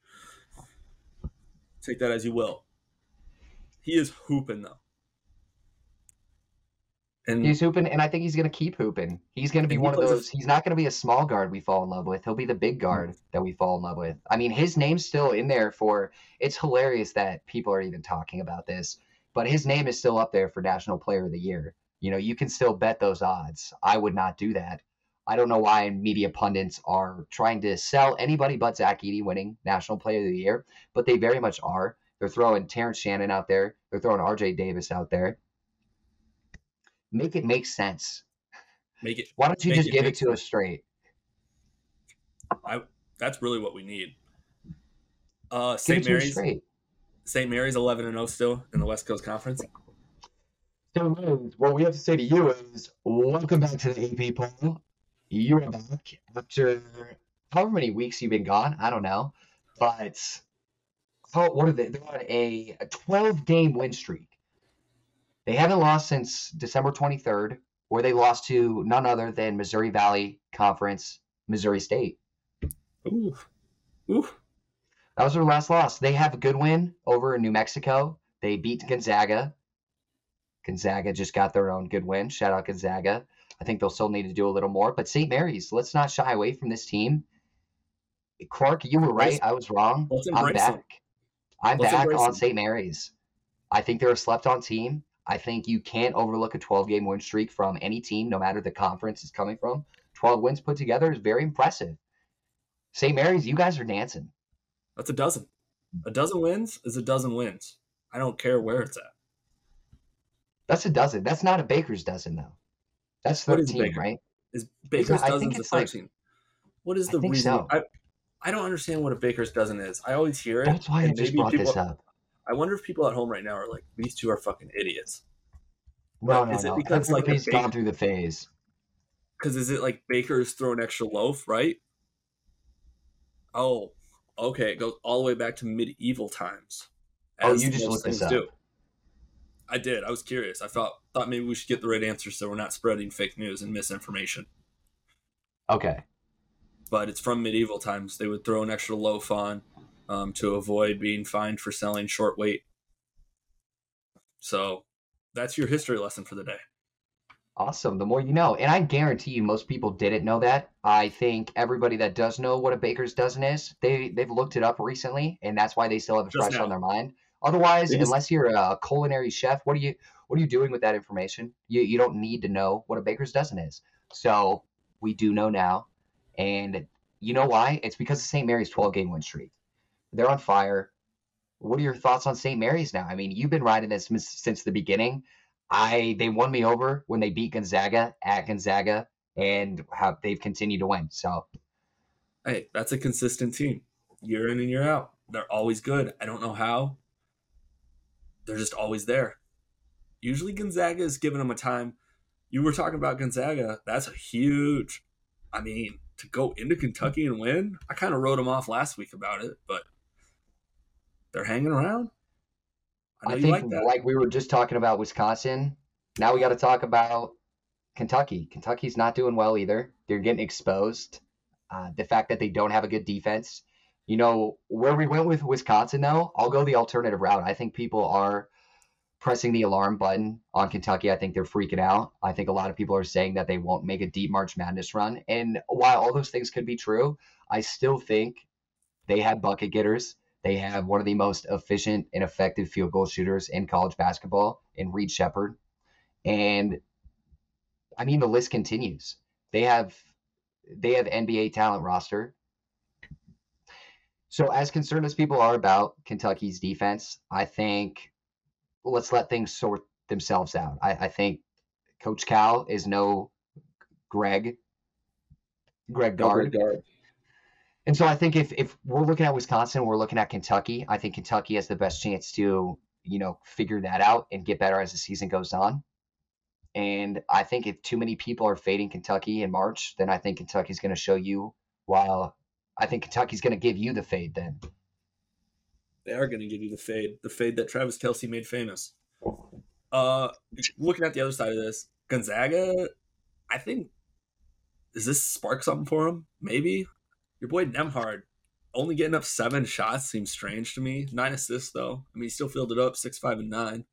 take that as you will. He is hooping though. And He's hooping, and I think he's going to keep hooping. He's going to be one of plays a- those. He's not going to be a small guard we fall in love with. He'll be the big guard that we fall in love with. I mean, his name's still in there for. It's hilarious that people are even talking about this, but his name is still up there for National Player of the Year. You know, you can still bet those odds. I would not do that. I don't know why media pundits are trying to sell anybody but Zach Edey winning National Player of the Year, but they very much are. They're throwing Terrence Shannon out there. They're throwing R.J. Davis out there. Make it make sense. make it Why don't you just it give it to us straight? I. that's really what we need. Uh St. it to us Mary's straight. St. Mary's eleven and 0 still in the West Coast Conference. So, what we have to say to you is welcome back to the AP poll. You are back after however many weeks you've been gone. I don't know. But how, what are they? They're on a, a 12 game win streak. They haven't lost since December 23rd, where they lost to none other than Missouri Valley Conference, Missouri State. Ooh. Ooh. That was their last loss. They have a good win over in New Mexico. They beat Gonzaga. Gonzaga just got their own good win. Shout out Gonzaga. I think they'll still need to do a little more. But St. Mary's, let's not shy away from this team. Clark, you were right. I was wrong. I'm back. I'm let's back on St. Mary's. I think they're a slept on team. I think you can't overlook a 12 game win streak from any team, no matter the conference is coming from. 12 wins put together is very impressive. St. Mary's, you guys are dancing. That's a dozen. A dozen wins is a dozen wins. I don't care where it's at. That's a dozen. That's not a baker's dozen, though. That's 13, right? Is baker's dozen the 13? Like, what is the reason? So. I, I don't understand what a baker's dozen is. I always hear it. That's why I just brought people, this up. I wonder if people at home right now are like, these two are fucking idiots. No, no, is no. it because like he's gone through the phase? Because is it like bakers throw an extra loaf, right? Oh, okay. It goes all the way back to medieval times. Oh, you just looked this up. Do. I did. I was curious. I thought thought maybe we should get the right answer so we're not spreading fake news and misinformation. Okay. But it's from medieval times. They would throw an extra loaf on um, to avoid being fined for selling short weight. So that's your history lesson for the day. Awesome. The more you know. And I guarantee you most people didn't know that. I think everybody that does know what a baker's dozen is, they they've looked it up recently and that's why they still have it Just fresh on their mind. Otherwise, unless you're a culinary chef, what are you what are you doing with that information? You you don't need to know what a baker's dozen is. So we do know now. And you know why? It's because of St. Mary's 12 game win streak. They're on fire. What are your thoughts on St. Mary's now? I mean, you've been riding this since the beginning. I they won me over when they beat Gonzaga at Gonzaga, and have they've continued to win. So, hey, that's a consistent team, year in and year out. They're always good. I don't know how. They're just always there. Usually, Gonzaga is giving them a time. You were talking about Gonzaga. That's a huge. I mean, to go into Kentucky and win. I kind of wrote them off last week about it, but they're hanging around. I, I think, like, like we were just talking about Wisconsin, now we got to talk about Kentucky. Kentucky's not doing well either. They're getting exposed. Uh, the fact that they don't have a good defense. You know, where we went with Wisconsin, though, I'll go the alternative route. I think people are pressing the alarm button on Kentucky. I think they're freaking out. I think a lot of people are saying that they won't make a deep March Madness run. And while all those things could be true, I still think they had bucket getters. They have one of the most efficient and effective field goal shooters in college basketball in Reed Sheppard. And I mean the list continues. They have they have NBA talent roster. So as concerned as people are about Kentucky's defense, I think let's let things sort themselves out. I, I think Coach Cal is no Greg, Greg Gard. And so I think if, if we're looking at Wisconsin, we're looking at Kentucky. I think Kentucky has the best chance to, you know, figure that out and get better as the season goes on. And I think if too many people are fading Kentucky in March, then I think Kentucky's going to show you. While I think Kentucky's going to give you the fade then. They are going to give you the fade, the fade that Travis Kelce made famous. Uh, looking at the other side of this, Gonzaga, I think, does this spark something for him? Maybe. Your boy Nembhard only getting up seven shots seems strange to me. Nine assists though. I mean, he still filled it up six, five, and nine.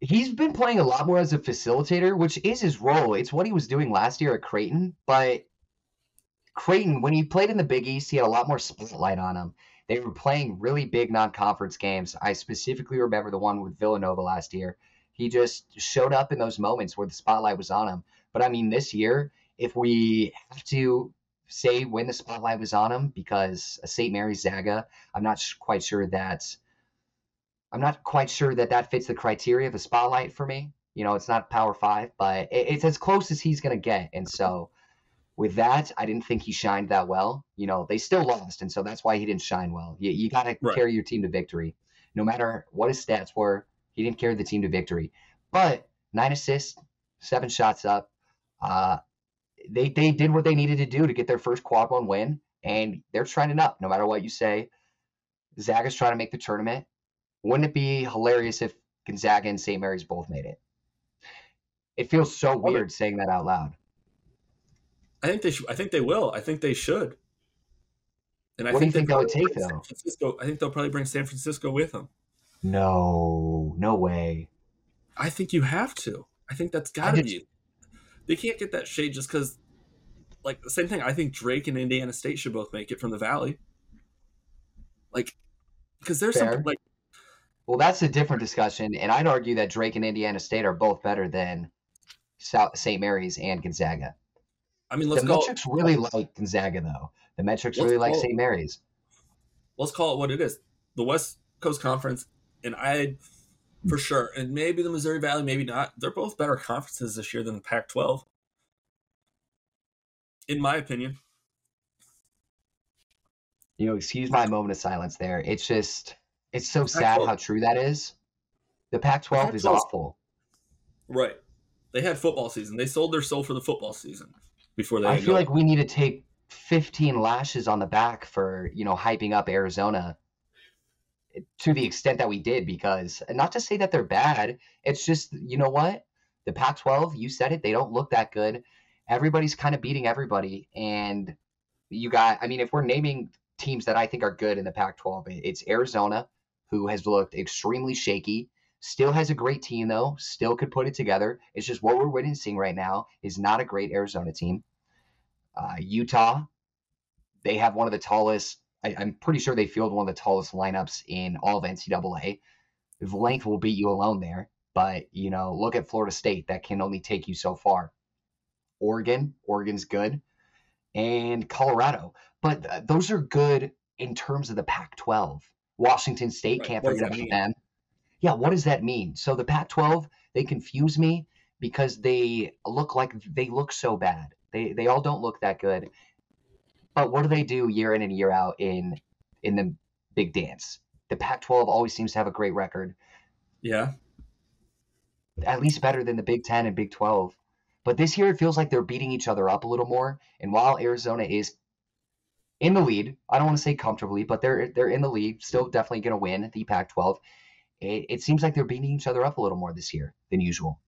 He's been playing a lot more as a facilitator, which is his role. It's what he was doing last year at Creighton, but Creighton, when he played in the Big East, he had a lot more spotlight on him. They were playing really big non-conference games. I specifically remember the one with Villanova last year. He just showed up in those moments where the spotlight was on him. But I mean, this year, if we have to say when the spotlight was on him, because a St. Mary's Zaga, I'm not quite sure that I'm not quite sure that that fits the criteria of a spotlight for me. You know, it's not Power Five, but it's as close as he's gonna get, and so with that, I didn't think he shined that well. You know, they still lost, and so that's why he didn't shine well. You, you got to right. carry your team to victory. No matter what his stats were, he didn't carry the team to victory. But nine assists, seven shots up. Uh, they they did what they needed to do to get their first quad one win, and they're trending up. No matter what you say, Zaga's trying to make the tournament. Wouldn't it be hilarious if Gonzaga and St. Mary's both made it? It feels so weird saying that out loud. I think they should. I think they will. I think they should. And I what think do you think that would take though? San Francisco, I think they'll probably bring San Francisco with them. No, no way. I think you have to. I think that's got to be. They can't get that shade just because, like the same thing. I think Drake and Indiana State should both make it from the Valley. Like, because there's Fair. something like Well, that's a different discussion, and I'd argue that Drake and Indiana State are both better than South St. Mary's and Gonzaga. I mean, let's the metrics really like Gonzaga, though. The metrics Let's really like St. Mary's. let's call it what it is. The West Coast Conference, and I, for sure, and maybe the Missouri Valley, maybe not. They're both better conferences this year than the Pac-12, in my opinion. You know, excuse my moment of silence there. It's just, it's so sad how true that is. The Pac-12 is Pac-12 's awful. Right. They had football season. They sold their soul for the football season before they. I feel go. like we need to take 15 lashes on the back for, you know, hyping up Arizona to the extent that we did because not to say that they're bad, it's just, you know what? The Pac-12, you said it, they don't look that good. Everybody's kind of beating everybody and you got I mean if we're naming teams that I think are good in the Pac-12, it's Arizona who has looked extremely shaky. Still has a great team though. Still could put it together. It's just what we're witnessing right now is not a great Arizona team. Uh, Utah, they have one of the tallest. I, I'm pretty sure they field one of the tallest lineups in all of NCAA. Length will beat you alone there, but you know, look at Florida State. That can only take you so far. Oregon, Oregon's good, and Colorado, but th- those are good in terms of the Pac-12. Washington State Right. can't What forget about them. Yeah, what does that mean? So the Pac-12 they confuse me because they look like they look so bad. They they all don't look that good. But what do they do year in and year out in in the big dance? The Pac-12 always seems to have a great record, Yeah. at least better than the Big 10 and Big 12. But this year it feels like they're beating each other up a little more. And while Arizona is in the lead, I don't want to say comfortably, but they're they're in the lead, still definitely going to win the Pac-12. It, it seems like they're beating each other up a little more this year than usual.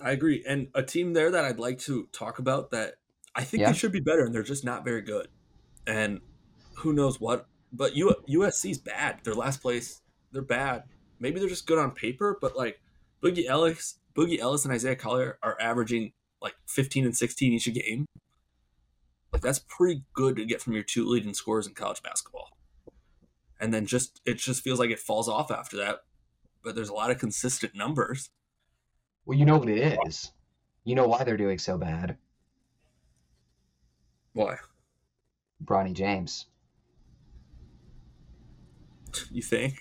I agree. And a team there that I'd like to talk about that I think Yeah. they should be better, and they're just not very good. And who knows what? But U- USC's bad. They're last place. They're bad. Maybe they're just good on paper, but like Boogie Ellis, Boogie Ellis, and Isaiah Collier are averaging like 15 and 16 each a game. Like that's pretty good to get from your two leading scorers in college basketball. And then just it just feels like it falls off after that. But there's a lot of consistent numbers. Well, you know what it is. You know why they're doing so bad. Why? Bronny James. You think?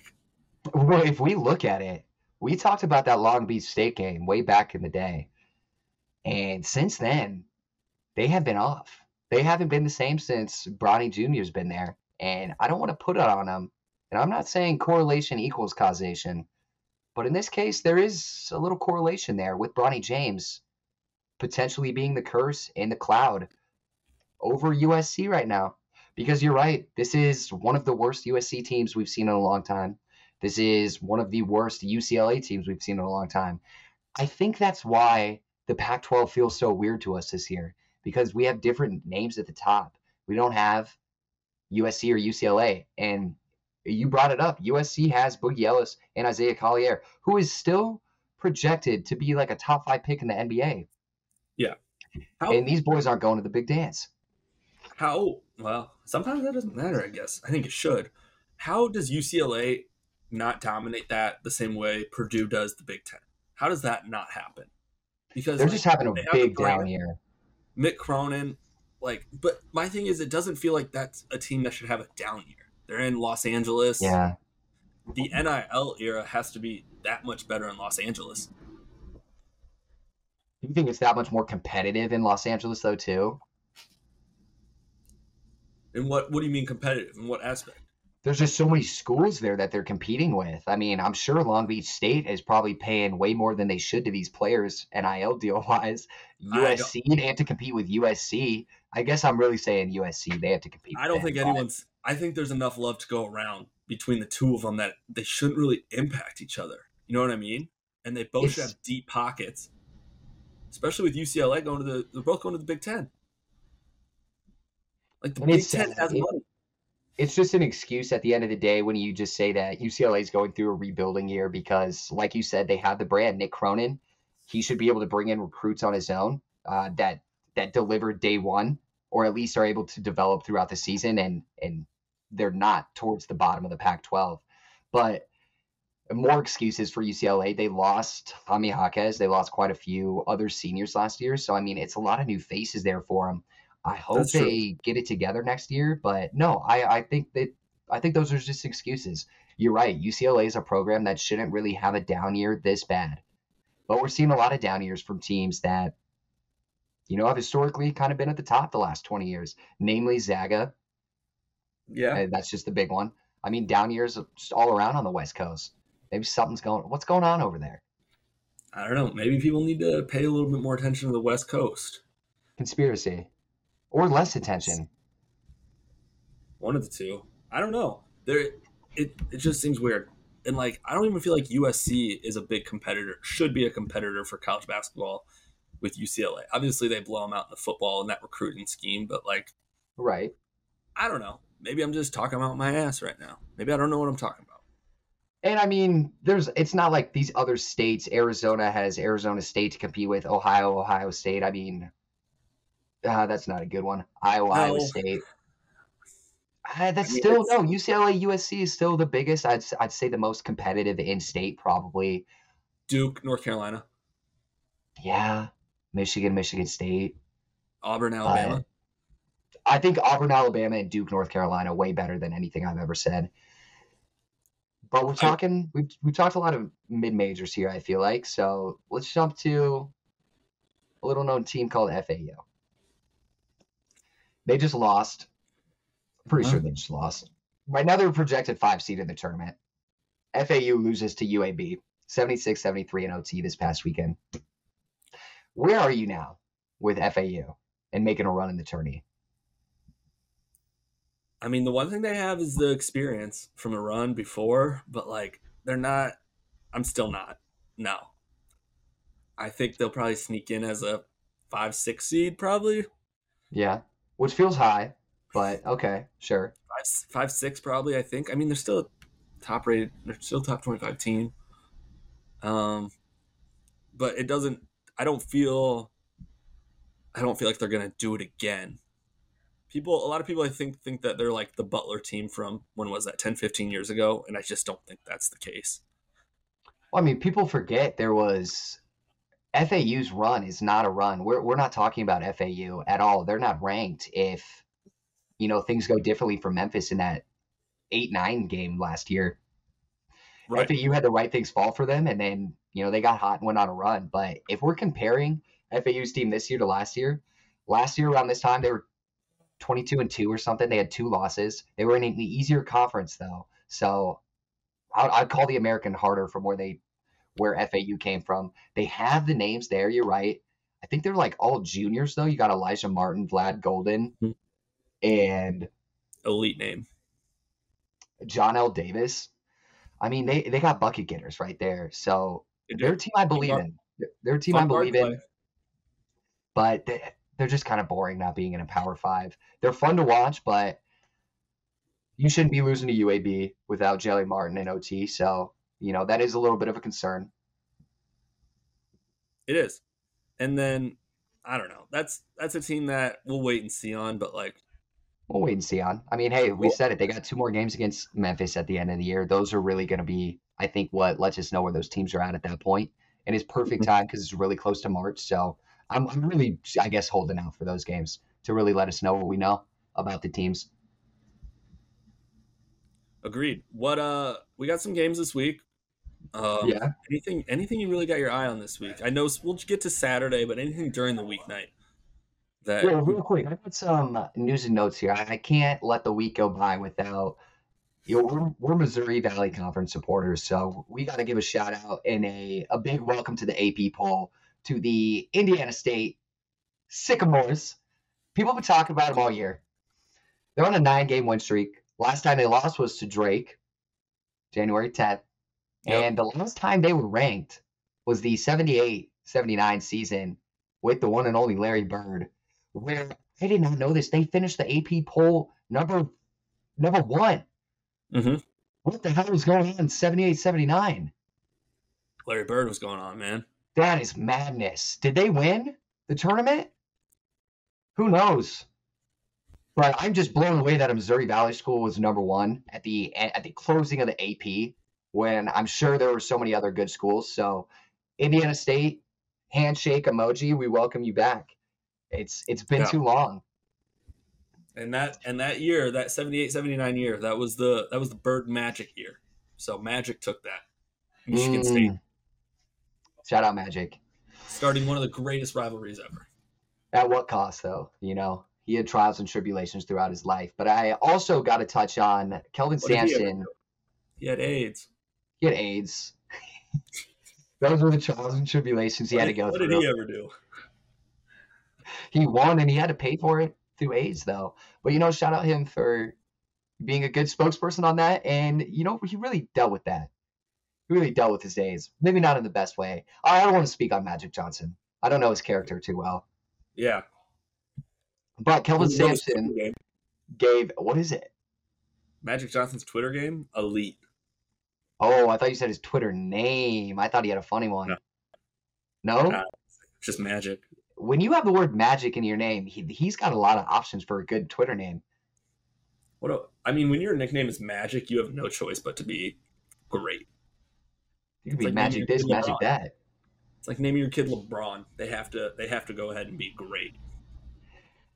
Well, if we look at it, we talked about that Long Beach State game way back in the day. And since then, they have been off. They haven't been the same since Bronny Jr.'s been there. And I don't want to put it on them. And I'm not saying correlation equals causation. But in this case, there is a little correlation there with Bronny James potentially being the curse in the cloud over USC right now. Because you're right, this is one of the worst USC teams we've seen in a long time. This is one of the worst UCLA teams we've seen in a long time. I think that's why the Pac 12 feels so weird to us this year because we have different names at the top. We don't have USC or UCLA. And you brought it up. USC has Boogie Ellis and Isaiah Collier, who is still projected to be like a top five pick in the NBA. How And these boys aren't going to the big dance. How well, sometimes that doesn't matter, I guess. I think it should. How does UCLA not dominate that the same way Purdue does the Big Ten? How does that not happen? Because They're like, just having a big down year. Mick Cronin, like, but my thing is, it doesn't feel like that's a team that should have a down year. They're in Los Angeles. Yeah. The NIL era has to be that much better in Los Angeles. Do you think it's that much more competitive in Los Angeles, though, too? And what what do you mean competitive? In what aspect? There's just so many schools there that they're competing with. I mean, I'm sure Long Beach State is probably paying way more than they should to these players, NIL deal wise. USC, they have to compete with USC. I guess I'm really saying USC, they have to compete. I don't think anyone's. I think there's enough love to go around between the two of them that they shouldn't really impact each other. You know what I mean? And they both It's- have deep pockets, especially with UCLA going to the. They're both going to the Big Ten. Like the And Big it's- Ten has it- money. it's just an excuse at the end of the day when you just say that UCLA is going through a rebuilding year because, like you said, they have the brand. Mick Cronin, he should be able to bring in recruits on his own uh, that that deliver day one, or at least are able to develop throughout the season, and and they're not towards the bottom of the Pac-12. But more excuses for UCLA. They lost Tommy Jaquez. They lost quite a few other seniors last year. So I mean, it's a lot of new faces there for them. I hope they get it together next year. But no, I, I think that I think those are just excuses. You're right. UCLA is a program that shouldn't really have a down year this bad. But we're seeing a lot of down years from teams that, you know, have historically kind of been at the top the last 20 years, namely Zaga. Yeah. Uh, That's just the big one. I mean, down years just all around on the West Coast. Maybe something's going. What's going on over there? I don't know. Maybe people need to pay a little bit more attention to the West Coast. Conspiracy, or less attention. One of the two. I don't know. There, it it just seems weird. And like, I don't even feel like USC is a big competitor. Should be a competitor for college basketball with UCLA. Obviously, they blow them out in the football and that recruiting scheme. But like, Right. I don't know. Maybe I'm just talking about my ass right now. Maybe I don't know what I'm talking about. And I mean, there's it's not like these other states. Arizona has Arizona State to compete with. Ohio, Ohio State. I mean, uh, that's not a good one. Iowa, Iowa State. Uh, that's I mean, still no. UCLA, USC is still the biggest. I'd s- I'd say the most competitive in state probably. Duke, North Carolina, Yeah, Michigan, Michigan State. Auburn, Alabama. I think Auburn, Alabama, and Duke, North Carolina, way better than anything I've ever said. But we're talking, we've, we've talked a lot of mid majors here, I feel like. So let's jump to a little known team called FAU. They just lost. Pretty sure they just lost. Right now, they're projected five seed in the tournament. FAU loses to UAB 76 73 in OT this past weekend. Where are you now with FAU and making a run in the tourney? I mean, the one thing they have is the experience from a run before, but like they're not. I'm still not. No. I think they'll probably sneak in as a five, six seed, probably Yeah, which feels high, but okay, sure. five, five, six, probably. I think. I mean, they're still top rated. They're still top twenty-five team. Um, but it doesn't. I don't feel. I don't feel like they're gonna do it again. People, a lot of people, I think, think that they're like the Butler team from when was that 10, 15 years ago, and I just don't think that's the case. Well, I mean, people forget there was FAU's run is not a run. We're we're not talking about FAU at all. They're not ranked if you know things go differently for Memphis in that eight nine game last year. Right. FAU had the right things fall for them, and then you know they got hot and went on a run. But if we're comparing FAU's team this year to last year, last year around this time they were twenty two and two or something. They had two losses. They were in an easier conference though, so I'd, I'd call the American harder from where they where FAU came from. They have the names there. You're right. I think they're like all juniors though. You got Alijah Martin, Vlad Goldin, Mhm. and Elite name. Johnell Davis. I mean, they they got bucket getters right there. So they're team I believe in. They're team I believe in, but they, they're just kind of boring not being in a Power Five. They're fun to watch, but you shouldn't be losing to UAB without Jelly Martin and OT. So you know that is a little bit of a concern. It is. And then I don't know. That's that's a team that we'll wait and see on, but like We'll wait and see on. I mean, hey, we Well- said it. They got two more games against Memphis at the end of the year. Those are really going to be, I think, what lets us know where those teams are at at that point. And it's perfect time because it's really close to March. So I'm, I'm really, I guess, holding out for those games to really let us know what we know about the teams. agreed. What uh we got some games this week. Um Yeah. anything anything you really got your eye on this week? I know we'll get to Saturday, but anything during the weeknight that Well, real quick, I got some uh, news and notes here. I, I can't let the week go by without. You know, we're, we're Missouri Valley Conference supporters, so we got to give a shout out and a, a big welcome to the AP poll to the Indiana State Sycamores. People have been talking about them all year. They're on a nine game win streak. Last time they lost was to Drake, January 10th. Yep. And the last time they were ranked was the 78 79 season with the one and only Larry Bird, where I did not know this. They finished the AP poll number number one. Mm-hmm. What the hell was going on in 78 79? Larry Bird was going on, man. That is madness. Did they win the tournament? Who knows? But I'm just blown away that a Missouri Valley School was number one at the at the closing of the AP when I'm sure there were so many other good schools. So Indiana State, handshake emoji, we welcome you back. It's it's been Yeah. too long. And that and that year, that 78, 79 year, that was the that was the Bird Magic year. So Magic took that. Michigan Mm. State Shout out Magic. starting one of the greatest rivalries ever. At what cost, though? You know, he had trials and tribulations throughout his life. But I also got to touch on Kelvin What did he Sampson. He had AIDS. He had AIDS. Those were the trials and tribulations he what had to go what through. What did he ever do? he won and he had to pay for it through AIDS though. But you know, shout out him for being a good spokesperson on that. And you know, he really dealt with that. He really dealt with his days. Maybe not in the best way. I don't want to speak on Magic Johnson. I don't know his character too well. Yeah. But Kelvin Sampson gave what is it? Magic Johnson's Twitter game, elite. Oh, I thought you said his Twitter name. I thought he had a funny one. No. No? Nah. Just magic. When you have the word magic in your name, he, he's got a lot of options for a good Twitter name. What a, I mean, when your nickname is Magic, you have no choice but to be great. You could be like magic this, magic LeBron. that. It's like naming your kid LeBron. They have to they have to go ahead and be great.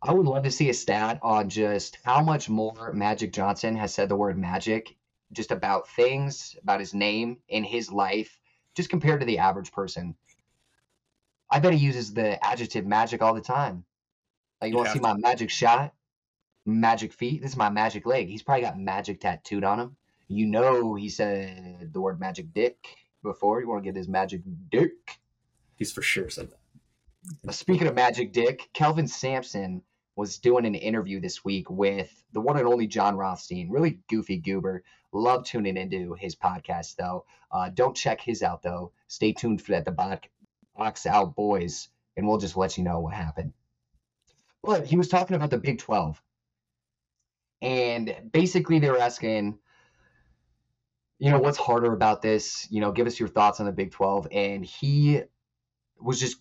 I would love to see a stat on just how much more Magic Johnson has said the word magic, just about things, about his name in his life, just compared to the average person. I bet he uses the adjective magic all the time. Like, you You want to see my magic shot? Magic feet? This is my magic leg. He's probably got magic tattooed on him. You know, he said the word magic dick before. You want to get his magic dick? He's for sure said that. Speaking of Magic Dick, Kelvin Sampson was doing an interview this week with the one and only Jon Rothstein. Really goofy goober. Love tuning into his podcast though. Uh, don't check his out though. Stay tuned for that. The Bo- Box Out Boys, and we'll just let you know what happened. But he was talking about the Big Twelve, and basically they were asking, you know, what's harder about this? You know, give us your thoughts on the Big Twelve, and he was just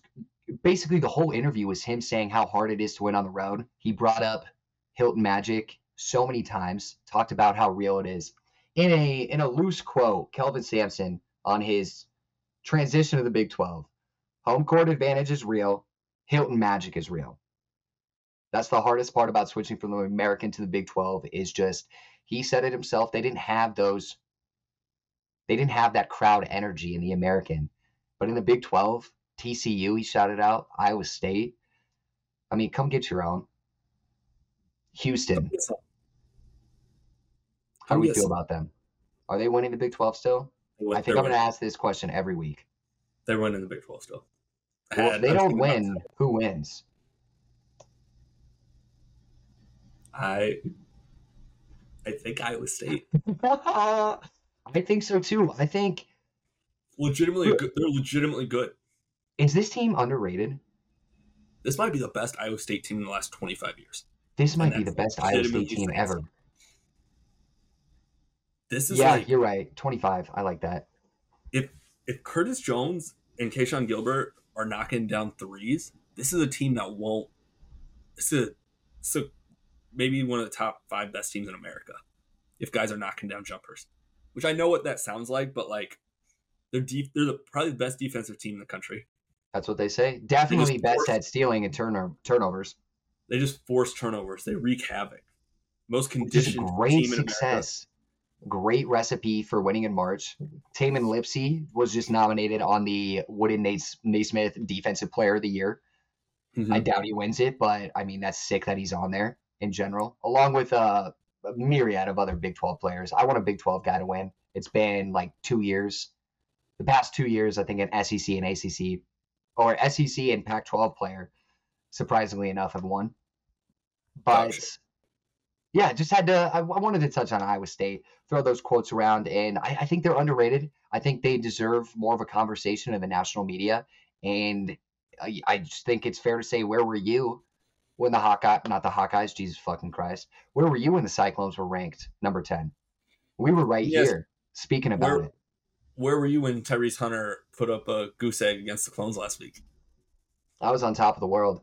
basically the whole interview was him saying how hard it is to win on the road. He brought up Hilton Magic so many times, talked about how real it is. In a in a loose quote, Kelvin Sampson on his transition to the Big 12. Home court advantage is real. Hilton Magic is real. That's the hardest part about switching from the American to the Big 12 is just he said it himself. They didn't have those they didn't have that crowd energy in the American. But in the Big 12, TCU, he shouted out, Iowa State. I mean, come get your own. Houston, how do we feel about them? Are they winning the Big 12 still? I think I'm going to ask this question every week. They're winning the Big 12 still. Well, if they don't win, who wins? I I think Iowa State. I think so too. I think Legitimately good. They're legitimately good. Is this team underrated? This might be the best Iowa State team in the last 25 years. This might be the best Iowa State team ever. This is Yeah, like you're right. 25. I like that. if if Curtis Jones and Keshon Gilbert are knocking down threes, this is a team that won't. This is a, this is a- maybe one of the top five best teams in America. If guys are knocking down jumpers, which I know what that sounds like, but like they're deep. They're the, probably the best defensive team in the country. That's what they say. Definitely best forced- at stealing and turn turnovers. They just force turnovers. They wreak havoc. Most conditioned great in success. Great recipe for winning in March. Tamin Lipsey was just nominated on the Wooden Naismith Defensive Player of the Year. Mhm. I doubt he wins it, but I mean that's sick that he's on there in general, along with uh, a myriad of other Big 12 players. I want a Big 12 guy to win. It's been like two years, the past two years. I think an SEC and ACC, or SEC and Pac-12 player, surprisingly enough, have won. But Gotcha. yeah, just had to. I, I wanted to touch on Iowa State, throw those quotes around, and I, I think they're underrated. I think they deserve more of a conversation in the national media, and I, I just think it's fair to say, where were you when the Hawkeye, not the Hawkeyes, Jesus fucking Christ. Where were you when the Cyclones were ranked number 10? We were right yes. here speaking about where, it. Where were you when Tyrese Hunter put up a goose egg against the Clones last week? I was on top of the world.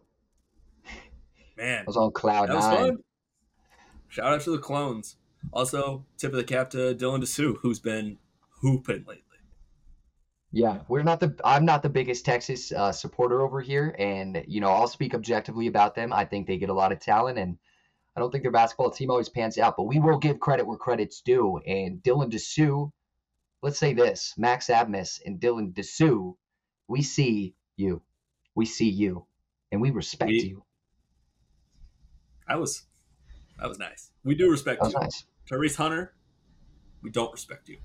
Man, I was on cloud that nine. Fun. Shout out to the Clones. Also, tip of the cap to Dylan Disu, who's been hooping lately. Yeah, we're not the. I'm not the biggest Texas uh, supporter over here, and you know I'll speak objectively about them. I think they get a lot of talent, and I don't think their basketball team always pans out. But we will give credit where credit's due. And Dylan Disu, let's say this: Max Abmas and Dylan Disu, we see you, we see you, and we respect we, you. That was that was nice. We do respect you. Nice. Tyrese Hunter, we don't respect you.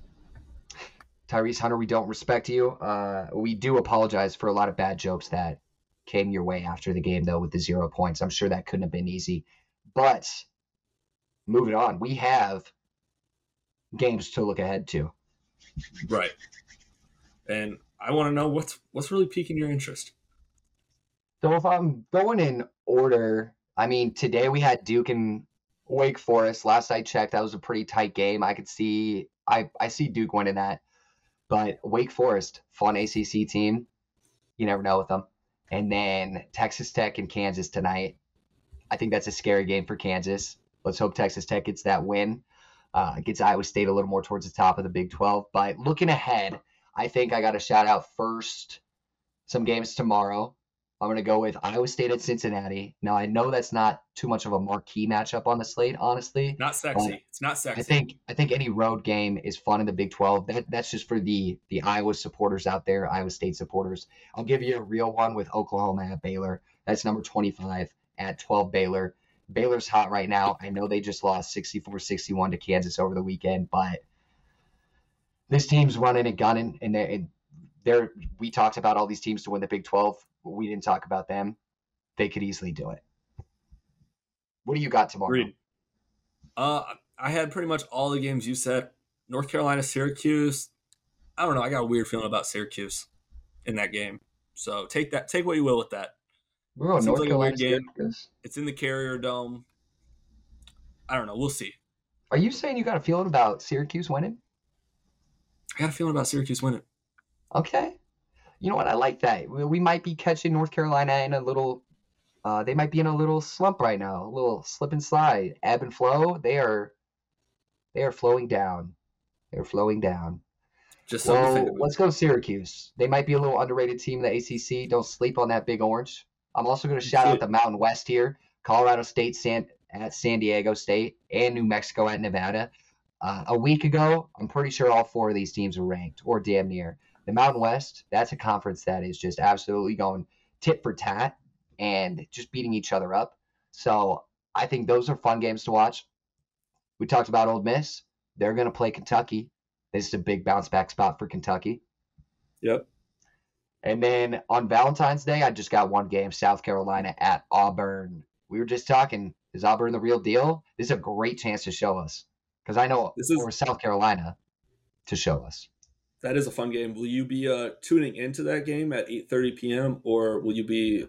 Tyrese Hunter, we don't respect you. Uh, we do apologize for a lot of bad jokes that came your way after the game, though, with the zero points. I'm sure that couldn't have been easy. But moving on, we have games to look ahead to. Right. And I want to know what's what's really piquing your interest. So if I'm going in order, I mean today we had Duke and Wake Forest. Last I checked, that was a pretty tight game. I could see I I see Duke winning that. But Wake Forest, fun ACC team. You never know with them. And then Texas Tech and Kansas tonight. I think that's a scary game for Kansas. Let's hope Texas Tech gets that win. Uh, gets Iowa State a little more towards the top of the Big 12. But looking ahead, I think I got to shout out first some games tomorrow. I'm going to go with Iowa State at Cincinnati. Now I know that's not too much of a marquee matchup on the slate, honestly. Not sexy. It's not sexy. I think I think any road game is fun in the Big 12. That that's just for the the Iowa supporters out there, Iowa State supporters. I'll give you a real one with Oklahoma at Baylor. That's number 25 at 12 Baylor. Baylor's hot right now. I know they just lost 64-61 to Kansas over the weekend, but this team's running and gunning, and they're, they're we talked about all these teams to win the Big 12 we didn't talk about them. They could easily do it. What do you got tomorrow? Uh, I had pretty much all the games you said. North Carolina, Syracuse. I don't know. I got a weird feeling about Syracuse in that game. So take that. Take what you will with that. We're on North like Carolina. Game. It's in the Carrier Dome. I don't know. We'll see. Are you saying you got a feeling about Syracuse winning? I got a feeling about Syracuse winning. Okay you know what? I like that. We might be catching North Carolina in a little. Uh, they might be in a little slump right now, a little slip and slide, ebb and flow. They are, they are flowing down. They're flowing down. Just so let's go Syracuse. They might be a little underrated team in the ACC. Don't sleep on that Big Orange. I'm also going to shout out the Mountain West here: Colorado State, San at San Diego State, and New Mexico at Nevada. Uh, a week ago, I'm pretty sure all four of these teams were ranked or damn near. The Mountain West, that's a conference that is just absolutely going tit for tat and just beating each other up. So I think those are fun games to watch. We talked about Ole Miss. They're going to play Kentucky. This is a big bounce back spot for Kentucky. Yep. And then on Valentine's Day, I just got one game South Carolina at Auburn. We were just talking. Is Auburn the real deal? This is a great chance to show us. Because I know this is for South Carolina to show us that is a fun game. Will you be uh, tuning into that game at 8:30 p.m. or will you be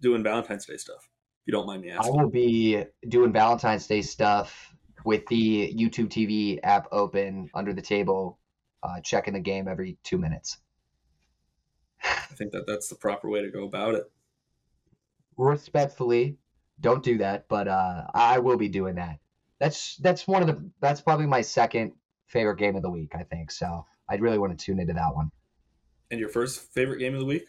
doing Valentine's Day stuff? If you don't mind me asking. I will be doing Valentine's Day stuff with the YouTube TV app open under the table, uh, checking the game every two minutes. I think that that's the proper way to go about it. Respectfully, don't do that, but uh, I will be doing that. That's that's one of the that's probably my second favorite game of the week. I think so. I'd really want to tune into that one. And your first favorite game of the week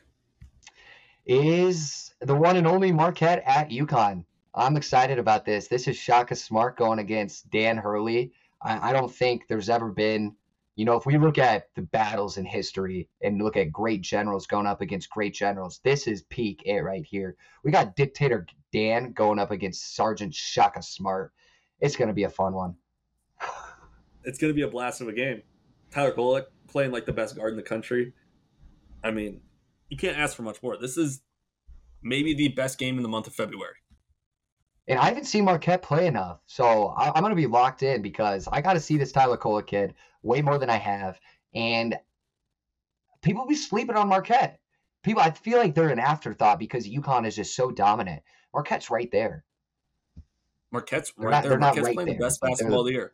is the one and only Marquette at UConn. I'm excited about this. This is Shaka Smart going against Dan Hurley. I, I don't think there's ever been, you know, if we look at the battles in history and look at great generals going up against great generals, this is peak it right here. We got Dictator Dan going up against Sergeant Shaka Smart. It's going to be a fun one. It's going to be a blast of a game. Tyler Kolek playing like the best guard in the country. I mean, you can't ask for much more. This is maybe the best game in the month of February. And I haven't seen Marquette play enough, so I, am going to be locked in because I got to see this Tyler Kolek kid way more than I have. And people be sleeping on Marquette. people. I feel like they're an afterthought because UConn is just so dominant. Marquette's right there. Marquette's right not, there. Marquette's right playing there, the best basketball of the year.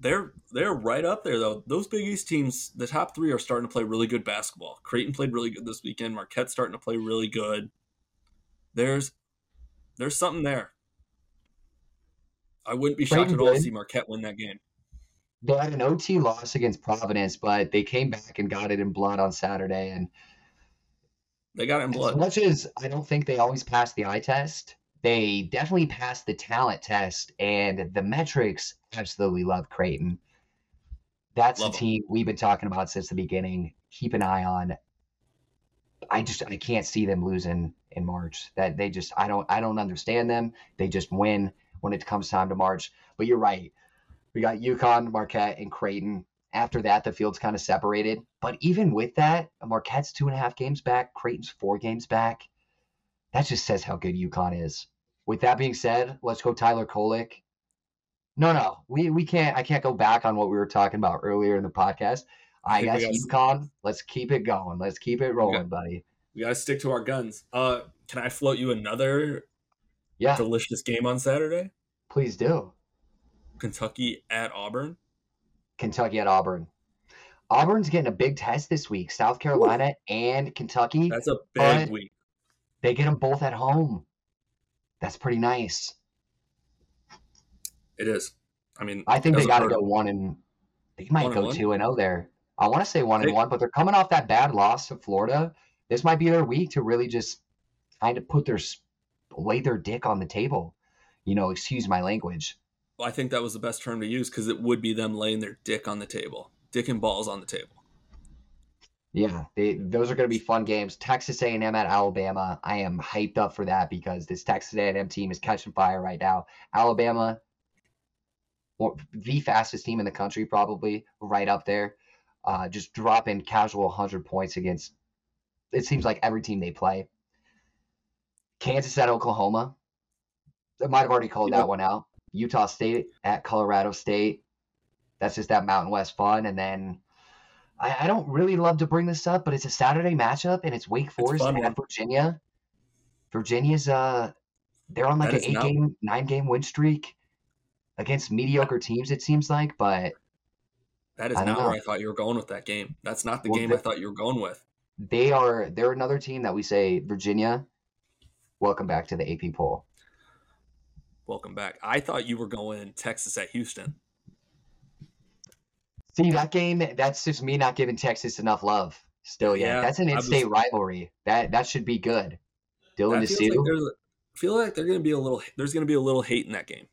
They're they're right up there though. Those Big East teams, the top three are starting to play really good basketball. Creighton played really good this weekend. Marquette's starting to play really good. There's there's something there. I wouldn't be shocked at all to see Marquette win that game. They had an OT loss against Providence, but they came back and got it in blood on Saturday. And they got it in blood. As much as I don't think they always pass the eye test, they definitely passed the talent test, and the metrics absolutely love Creighton. That's love the team them. we've been talking about since the beginning. Keep an eye on. I just I can't see them losing in March. That they just I don't I don't understand them. They just win when it comes time to March. But you're right. We got UConn, Marquette, and Creighton. After that, the field's kind of separated. But even with that, Marquette's two and a half games back, Creighton's four games back. That just says how good UConn is. With that being said, let's go Tyler Kolek. No, no, we, we can't. I can't go back on what we were talking about earlier in the podcast. I, guess UConn. Let's keep it going. Let's keep it rolling, buddy. We gotta stick to our guns. Uh, can I float you another yeah. delicious game on Saturday? Please do. Kentucky at Auburn. Kentucky at Auburn. Auburn's getting a big test this week. South Carolina Ooh. and Kentucky. That's a big week. They get them both at home. That's pretty nice. It is. I mean, I think they got to go one and they might go two and zero oh there. I want to say one they, and one, but they're coming off that bad loss to Florida. This might be their week to really just kind of put their lay their dick on the table. You know, excuse my language. I think that was the best term to use because it would be them laying their dick on the table, dick and balls on the table. Yeah, they, those are going to be fun games. Texas A&M at Alabama. I am hyped up for that because this Texas A&M team is catching fire right now. Alabama, the fastest team in the country, probably right up there. Uh, just dropping casual 100 points against. It seems like every team they play. Kansas at Oklahoma. I might have already called that one out. Utah State at Colorado State. That's just that Mountain West fun. And then I, I don't really love to bring this up, but it's a Saturday matchup and it's Wake Forest it's at Virginia. Virginia's uh they're on like that an eight not... game, nine game win streak against mediocre teams, it seems like, but that is not know. where I thought you were going with that game. That's not the well, game I thought you were going with. They are they're another team that we say Virginia. Welcome back to the AP poll. Welcome back. I thought you were going Texas at Houston. See that game? That's just me not giving Texas enough love. Still, yet. Yeah, that's an in-state was, rivalry. That that should be good. Dylan Disu. Like I feel like they're going to be a little. There's going to be a little hate in that game.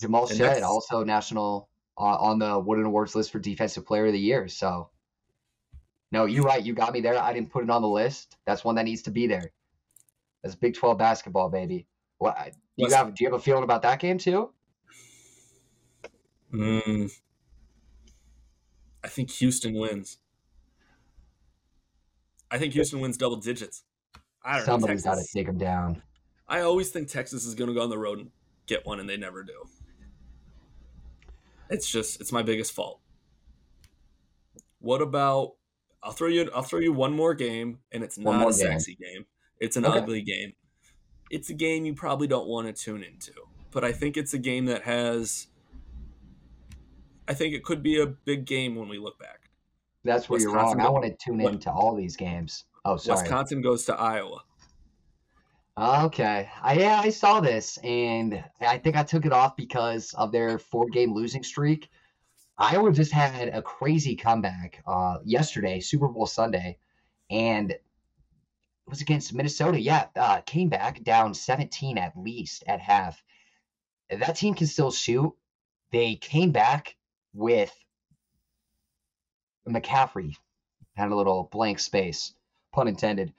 Jamal Shead, also national uh, on the Wooden Awards list for Defensive Player of the Year. So, no, you're right. You got me there. I didn't put it on the list. That's one that needs to be there. That's Big 12 basketball, baby. What you have? Do you have a feeling about that game too? Mm, I think Houston wins. I think Houston wins double digits. I don't Somebody's got to take them down. I always think Texas is going to go on the road and get one, and they never do. It's just it's my biggest fault. What about? I'll throw you. I'll throw you one more game, and it's one not a sexy game. game. It's an okay. ugly game. It's a game you probably don't want to tune into, but I think it's a game that has I think it could be a big game when we look back. That's where Wisconsin you're wrong. I want to tune what, into all these games. Oh, sorry. Wisconsin goes to Iowa. Okay. I, yeah, I saw this, and I think I took it off because of their four game losing streak. Iowa just had a crazy comeback uh, yesterday, Super Bowl Sunday, and it was against Minnesota. Yeah, uh, came back down 17 at least at half. That team can still shoot. They came back with McCaffery. Had a little blank space, pun intended.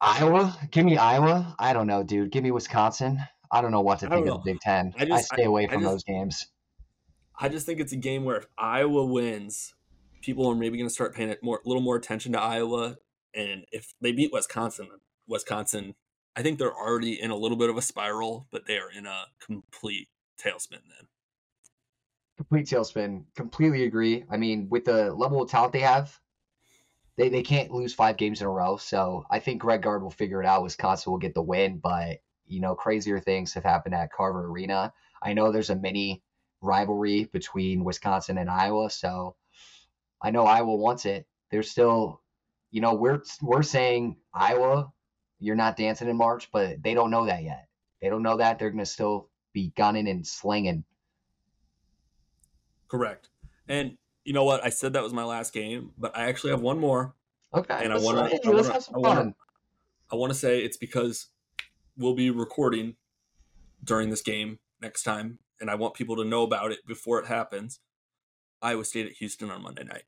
Iowa, give me Iowa. I don't know, dude. Give me Wisconsin. I don't know what to think of the Big Ten. I, just, I stay away from just, those games. I just think it's a game where if Iowa wins, people are maybe going to start paying more, a little more attention to Iowa. And if they beat Wisconsin, Wisconsin, I think they're already in a little bit of a spiral, but they are in a complete tailspin then complete tailspin. Completely agree. I mean, with the level of talent they have, they, they can't lose five games in a row. So I think Greg Gard will figure it out. Wisconsin will get the win, but you know, crazier things have happened at Carver Arena. I know there's a mini rivalry between Wisconsin and Iowa, so I know Iowa wants it. There's still, you know, we're we're saying Iowa, you're not dancing in March, but they don't know that yet. They don't know that they're going to still be gunning and slinging. Correct. And you know what? I said that was my last game, but I actually have one more. Okay. And I want to. Let's have some fun. I want to say it's because we'll be recording during this game next time, and I want people to know about it before it happens. Iowa State at Houston on Monday night,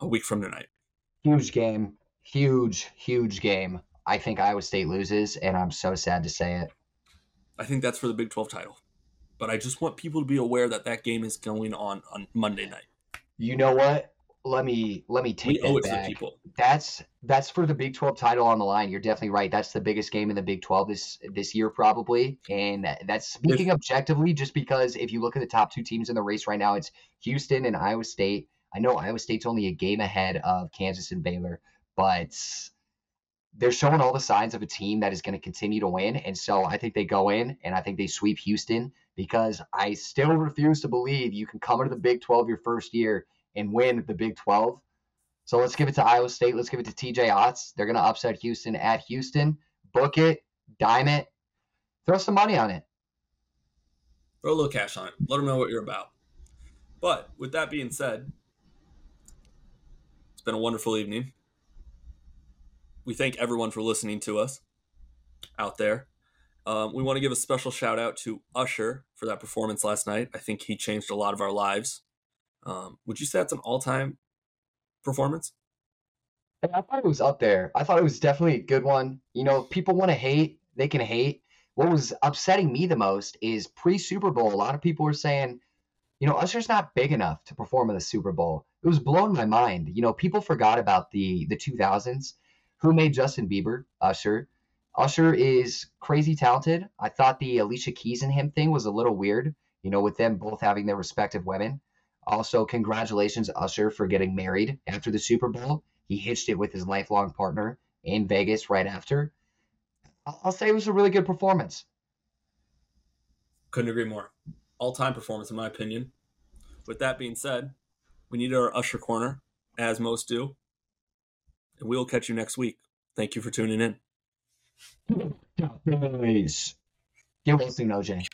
a week from tonight. Huge game. Huge, huge game. I think Iowa State loses, and I'm so sad to say it. I think that's for the Big 12 title. But I just want people to be aware that that game is going on on Monday night. You know what? Let me let me take we that back. That's that's for the Big 12 title on the line. You're definitely right. That's the biggest game in the Big 12 this this year probably. And that's speaking if, objectively just because if you look at the top two teams in the race right now, it's Houston and Iowa State. I know Iowa State's only a game ahead of Kansas and Baylor, but they're showing all the signs of a team that is going to continue to win. And so I think they go in and I think they sweep Houston because I still refuse to believe you can come into the Big 12 your first year and win the Big 12. So let's give it to Iowa State. Let's give it to TJ Otts. They're going to upset Houston at Houston. Book it, dime it, throw some money on it. Throw a little cash on it. Let them know what you're about. But with that being said, it's been a wonderful evening. We thank everyone for listening to us out there. Um, we want to give a special shout out to Usher for that performance last night. I think he changed a lot of our lives. Um, would you say that's an all time performance? I thought it was up there. I thought it was definitely a good one. You know, people want to hate, they can hate. What was upsetting me the most is pre Super Bowl, a lot of people were saying, you know, Usher's not big enough to perform in the Super Bowl. It was blowing my mind. You know, people forgot about the the 2000s. Who made Justin Bieber? Usher. Usher is crazy talented. I thought the Alicia Keys and him thing was a little weird, you know, with them both having their respective women. Also, congratulations, Usher, for getting married after the Super Bowl. He hitched it with his lifelong partner in Vegas right after. I'll say it was a really good performance. Couldn't agree more. All time performance, in my opinion. With that being said, we need our Usher corner, as most do. And we'll catch you next week. Thank you for tuning in. Peace. You're listening, OJ.